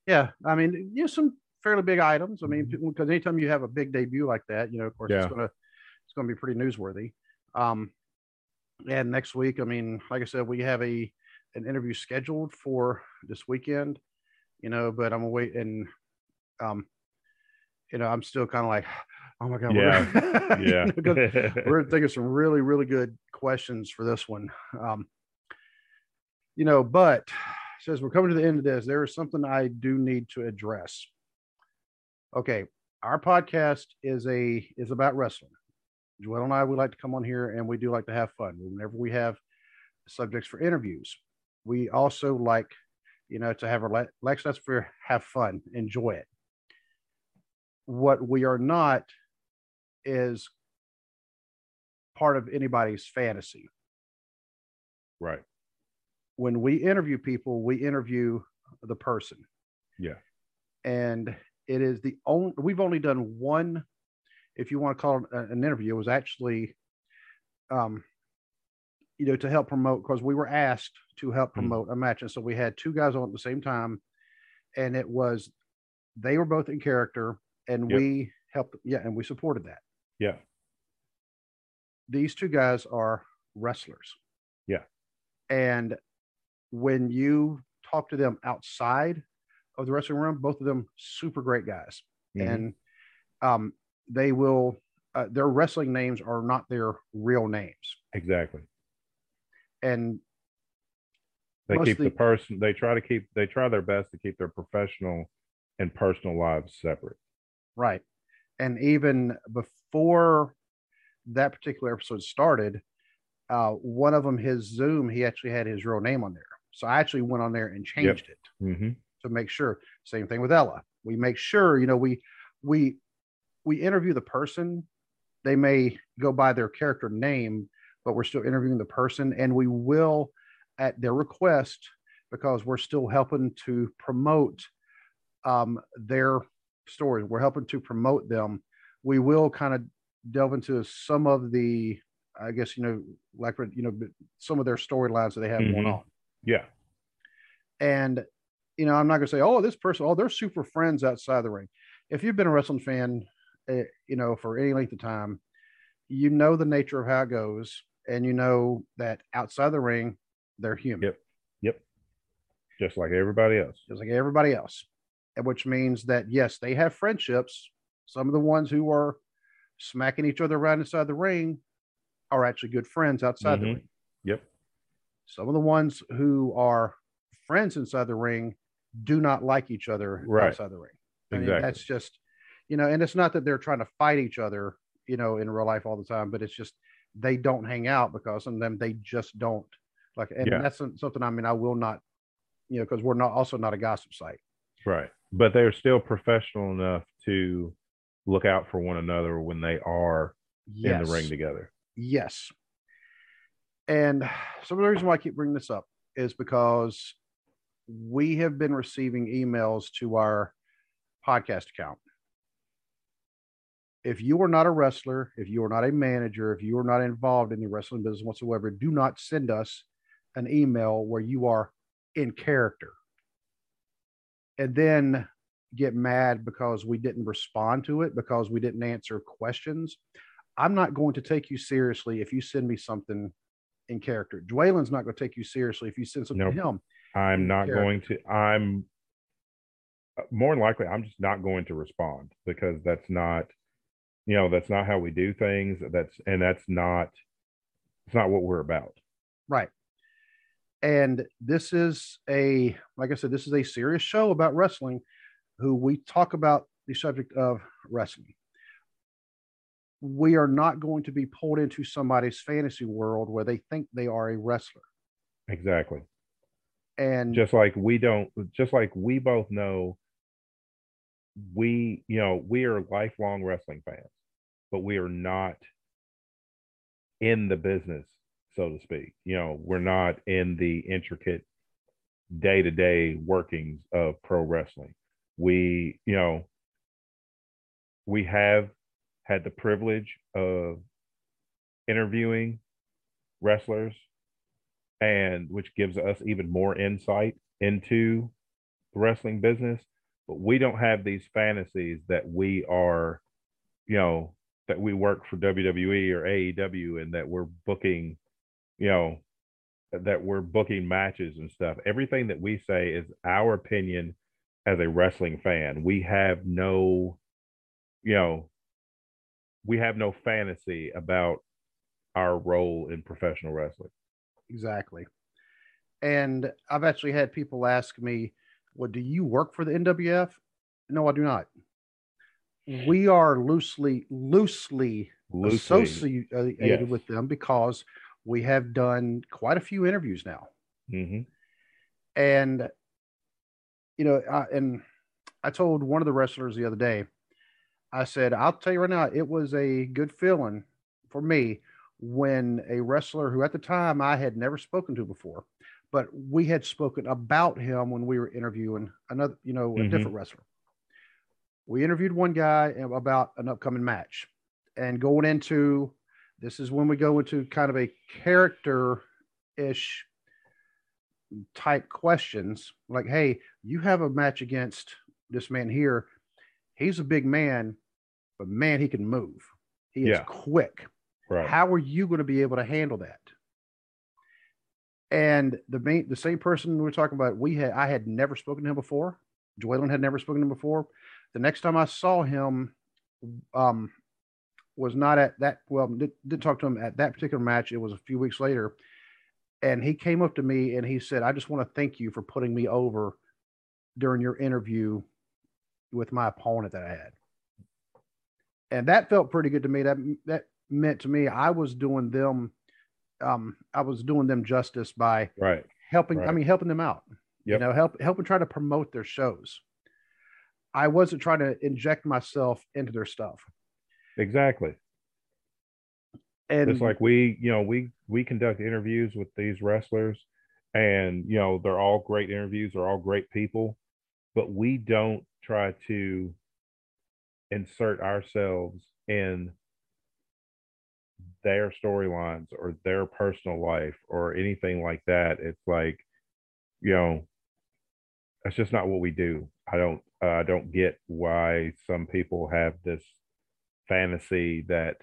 Yeah, I mean, you know, some fairly big items. I mean, because anytime you have a big debut like that, you know, of course, it's gonna it's gonna be pretty newsworthy. Um, and next week, I mean, like I said, we have a an interview scheduled for this weekend. You know, but I'm waiting. Um, you know, I'm still kind of like, oh my god, we're Yeah. you yeah. we're thinking some really really good questions for this one um you know but says we're coming to the end of this. There is something i do need to address. Okay our podcast is a is about wrestling. Joel and i we like to come on here and we do like to have fun. Whenever we have subjects for interviews we also like you know to have our lex that's for have fun enjoy it. What we are not is part of anybody's fantasy. right. When we interview people, we interview the person. Yeah. And it is the only, we've only done one, if you want to call it an interview, it was actually, um, you know, to help promote because we were asked to help Hmm. promote a match. And so we had two guys on at the same time. And it was, they were both in character and Yep. we helped. Yeah. And we supported that. Yeah. These two guys are wrestlers. Yeah. And when you talk to them outside of the wrestling room, both of them super great guys. Mhm. And um, they will, uh, their wrestling names are not their real names. exactly. And They keep the Mostly- person. They try to keep. They try their best to keep their professional and personal lives separate. Right. And even before that particular episode started, uh, one of them, his Zoom, he actually had his real name on there. So I actually went on there and changed it hmm to make sure. Same thing with Ella. We make sure, you know, we we we interview the person. They may go by their character name, but we're still interviewing the person, and we will, at their request, because we're still helping to promote um, their story. We're helping to promote them. We will kind of delve into some of the, I guess you know, like you know, some of their storylines that they have going Mhm. on. Yeah. And you know, I'm not going to say, oh, this person, oh, they're super friends outside the ring. If you've been a wrestling fan, uh, you know, for any length of time, you know the nature of how it goes, and you know that outside the ring, they're human, Yep. Yep. Just like everybody else. just like everybody else. And which means that yes, they have friendships. Some of the ones who are smacking each other around inside the ring are actually good friends outside the Mhm. ring. Some of the ones who are friends inside the ring do not like each other Right. outside the ring. I mean, that's just, you know, and it's not that they're trying to fight each other, you know, in real life all the time, but it's just they don't hang out because some of them they just don't like, and Yeah. that's something. I mean, I will not, you know, because we're not also not a gossip site. Right. But they're still professional enough to look out for one another when they are Yes. in the ring together. Yes. And some of the reason why I keep bringing this up is because we have been receiving emails to our podcast account. If you are not a wrestler, if you are not a manager, if you are not involved in the wrestling business whatsoever, do not send us an email where you are in character and then get mad because we didn't respond to it because we didn't answer questions. I'm not going to take you seriously if you send me something in character. Dwalen's not going to take you seriously if you send something Nope. to him. I'm not character. going to. I'm uh, more than likely. I'm just not going to respond because that's not, you know, that's not how we do things. That's and that's not. It's not what we're about. Right. And this is a, like I said, this is a serious show about wrestling, who we talk about the subject of wrestling. We are not going to be pulled into somebody's fantasy world where they think they are a wrestler. Exactly. And Just like we don't. Just like we both know. We, you know, we are lifelong wrestling fans, but we are not in the business, so to speak. You know, we're not in the intricate day to day workings of pro wrestling. We, you know, we have had the privilege of interviewing wrestlers and which gives us even more insight into the wrestling business. But we don't have these fantasies that we are you know that we work for WWE or AEW and that we're booking you know that we're booking matches and stuff. Everything that we say is our opinion as a wrestling fan. We have no you know we have no fantasy about our role in professional wrestling Exactly. And I've actually had people ask me, Well, do you work for the NWF? No, I do not. We are loosely, loosely, loosely associated yes. with them because we have done quite a few interviews now. hmm And, you know, I, and I told one of the wrestlers the other day, I said, I'll tell you right now, it was a good feeling for me when a wrestler who at the time I had never spoken to before, but we had spoken about him when we were interviewing another, you know, a Mhm. different wrestler. We interviewed one guy about an upcoming match, and going into this is when we go into kind of a character ish type questions like, hey, you have a match against this man here. He's a big man, but man, he can move. He is Yeah. quick. Right. How are you going to be able to handle that? And the main, the same person we were talking about, we had, I had never spoken to him before. Joellen had never spoken to him before. The next time I saw him, um, was not at that. Well, did, didn't talk to him at that particular match. It was a few weeks later, and he came up to me and he said, "I just want to thank you for putting me over during your interview with my opponent that I had." And that felt pretty good to me. That that meant to me I was doing them, um, I was doing them justice by right. helping. I mean, helping them out. Yep. You know, help helping try to promote their shows. I wasn't trying to inject myself into their stuff. Exactly. And It's like we, you know, we we conduct interviews with these wrestlers, and you know they're all great interviews. They're all great people, but we don't try to insert ourselves in their storylines or their personal life or anything like that. It's like, you know, that's just not what we do. I don't, uh, I don't get why some people have this fantasy that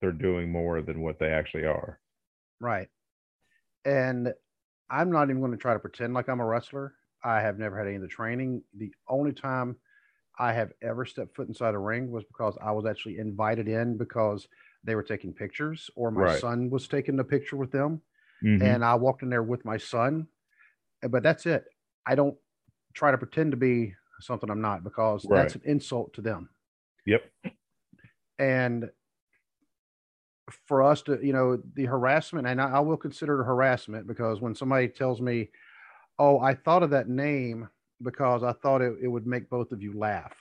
they're doing more than what they actually are. Right. And I'm not even going to try to pretend like I'm a wrestler. I have never had any of the training. The only time I have ever stepped foot inside a ring was because I was actually invited in because they were taking pictures or my Right. son was taking a picture with them. Mhm. And I walked in there with my son. But that's it. I don't try to pretend to be something I'm not because that's an insult to them. Yep. and for us to you know the harassment and I, I will consider it harassment because when somebody tells me oh i thought of that name because i thought it, it would make both of you laugh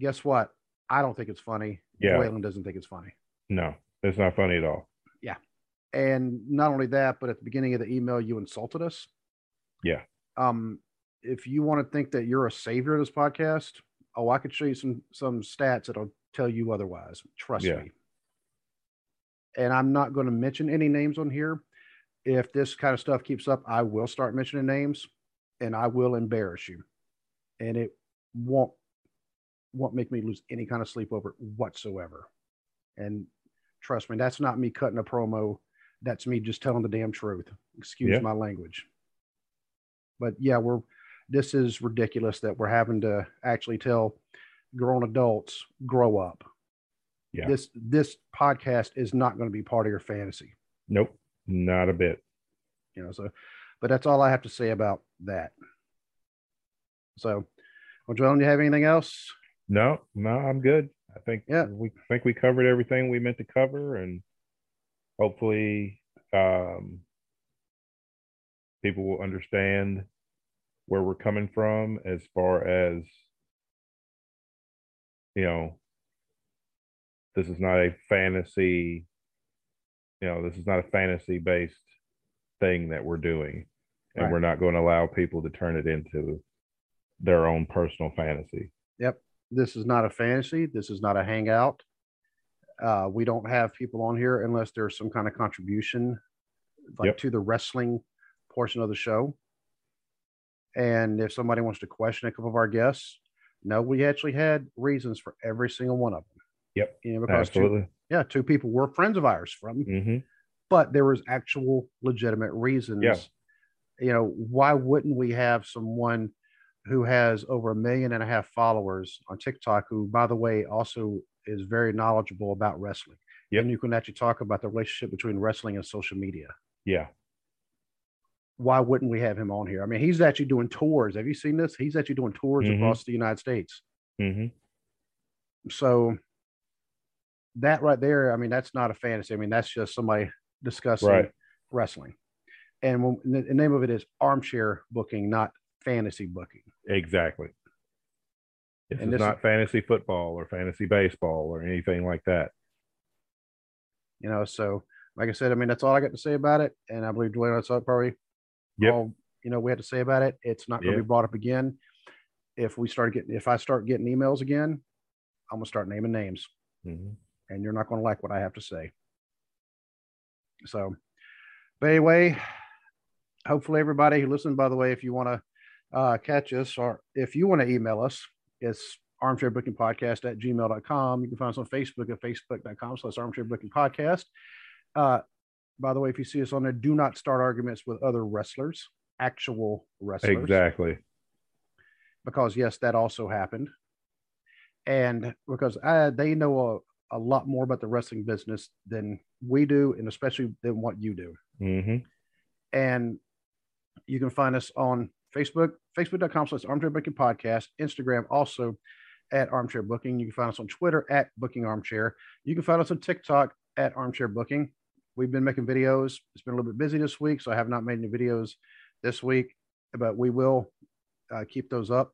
guess what i don't think it's funny Yeah. Waylon doesn't think it's funny No, it's not funny at all. Yeah. And not only that but at the beginning of the email you insulted us Yeah. um if you want to think that you're a savior of this podcast oh i could show you some some stats that'll tell you otherwise trust Yeah. me and i'm not going to mention any names on here if this kind of stuff keeps up i will start mentioning names and i will embarrass you. And it won't won't make me lose any kind of sleep over it whatsoever. And trust me that's not me cutting a promo. That's me just telling the damn truth. Excuse Yeah. my language. But yeah we're this is ridiculous that we're having to actually tell grown adults grow up. Yeah. this this podcast is not going to be part of your fantasy. Nope, not a bit. you know so but that's all i have to say about that so well joel do you have anything else No, no, I'm good. I think Yeah. we think we covered everything we meant to cover, and hopefully, um, people will understand where we're coming from as far as you know. This is not a fantasy. You know, this is not a fantasy based thing that we're doing, and Right. we're not going to allow people to turn it into their own personal fantasy. Yep. This is not a fantasy this is not a hangout uh, we don't have people on here unless there's some kind of contribution like Yep. to the wrestling portion of the show and if somebody wants to question a couple of our guests no we actually had reasons for every single one of them Yep. you know because Absolutely. Yeah two people were friends of ours from hmm but there was actual legitimate reasons. Yeah. You know, why wouldn't we have someone who has over a million and a half followers on TikTok, who, by the way, also is very knowledgeable about wrestling? Yep. And you can actually talk about the relationship between wrestling and social media. Yeah. Why wouldn't we have him on here? I mean, he's actually doing tours. Have you seen this? He's actually doing tours Mhm. across the United States. hmm So that right there, I mean, that's not a fantasy. I mean, that's just somebody discussing Right. wrestling. And when, the, name of it is armchair booking, not fantasy booking. Exactly. This And is this- not fantasy football or fantasy baseball or anything like that. You know, so like I said, I mean that's all I got to say about it, and I believe Dwayne that's probably Yep. all you know we had to say about it. It's not going to Yeah. be brought up again. If we start getting, if I start getting emails again, I'm gonna start naming names, Mhm. And you're not going to like what I have to say. So, but anyway, hopefully everybody who listened, by the way, if you want to uh, catch us or if you want to email us, it's armchair booking podcast at gmail.com. You can find us on Facebook at facebook.com slash armchair booking podcast. Uh, by the way, if you see us on there, do not start arguments with other wrestlers, actual wrestlers Exactly. because yes, that also happened, and because uh, they know a, lot more about the wrestling business than we do, and especially than what you do. hmm And you can find us on Facebook, facebook.com slash armchair booking podcast, Instagram also at armchair booking. You can find us on Twitter at booking armchair. You can find us on TikTok at armchair booking. We've been making videos. It's been a little bit busy this week, so I have not made any videos this week, but we will uh, keep those up.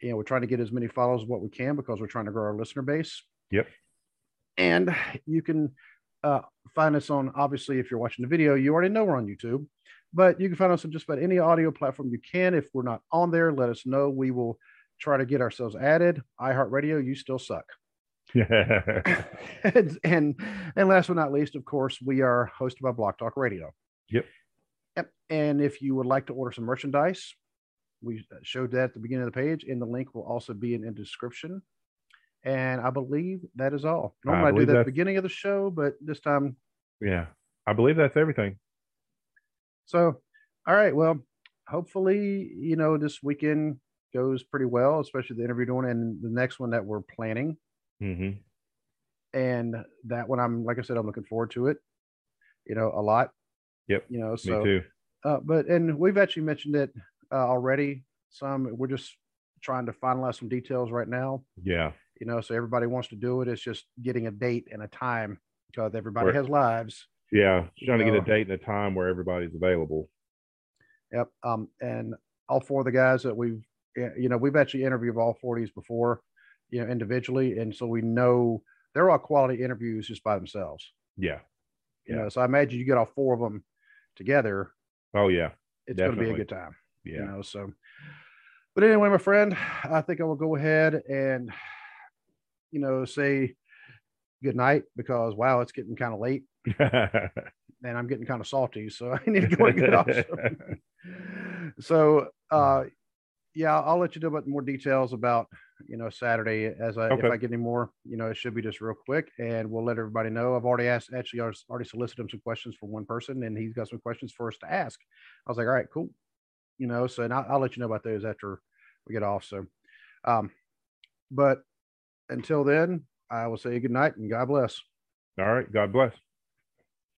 You know, we're trying to get as many follows as what we can because we're trying to grow our listener base. Yep. And you can uh, find us on, obviously, if you're watching the video, you already know we're on YouTube, but you can find us on just about any audio platform you can. If we're not on there, let us know. We will try to get ourselves added. iHeartRadio, you still suck. and, and and last but not least, of course, we are hosted by Blog Talk Radio. Yep. Yep. And if you would like to order some merchandise, we showed that at the beginning of the page, and the link will also be in the description. And I believe that is all. Normally I, do that at the beginning of the show, but this time, yeah. I believe that's everything. so all right. Well, hopefully, you know, this weekend goes pretty well, especially the interview doing and the next one that we're planning. hmm And that one, I'm like I said, I'm looking forward to it. You know, a lot. Yep. You know, Me so too. Uh, but and we've actually mentioned it uh, already. Some we're just trying to finalize some details right now. Yeah. You know, so everybody wants to do it. It's just getting a date and a time because everybody Right. has lives. Yeah. Trying to get a date and a time where everybody's available. Yep. Um, and all four of the guys that we've, eh, you know, we've actually interviewed all four of these before, you know, individually, and so we know they're all quality interviews just by themselves. Yeah. You Yeah. know, so I imagine you get all four of them together, Oh yeah. it's going to be a good time. Yeah. you know so but anyway my friend i think i will go ahead and you know say good night because wow it's getting kind of late. And i'm getting kind of salty so i need to go and get off so uh yeah i'll let you know about more details about you know saturday as i if i get any more you know it should be just real quick and we'll let everybody know. I've already asked actually I already solicited some questions for one person and he's got some questions for us to ask. I was like all right cool you know so and I'll, I'll let you know about those after we get off so um but until then i will say good night and god bless All right. God bless.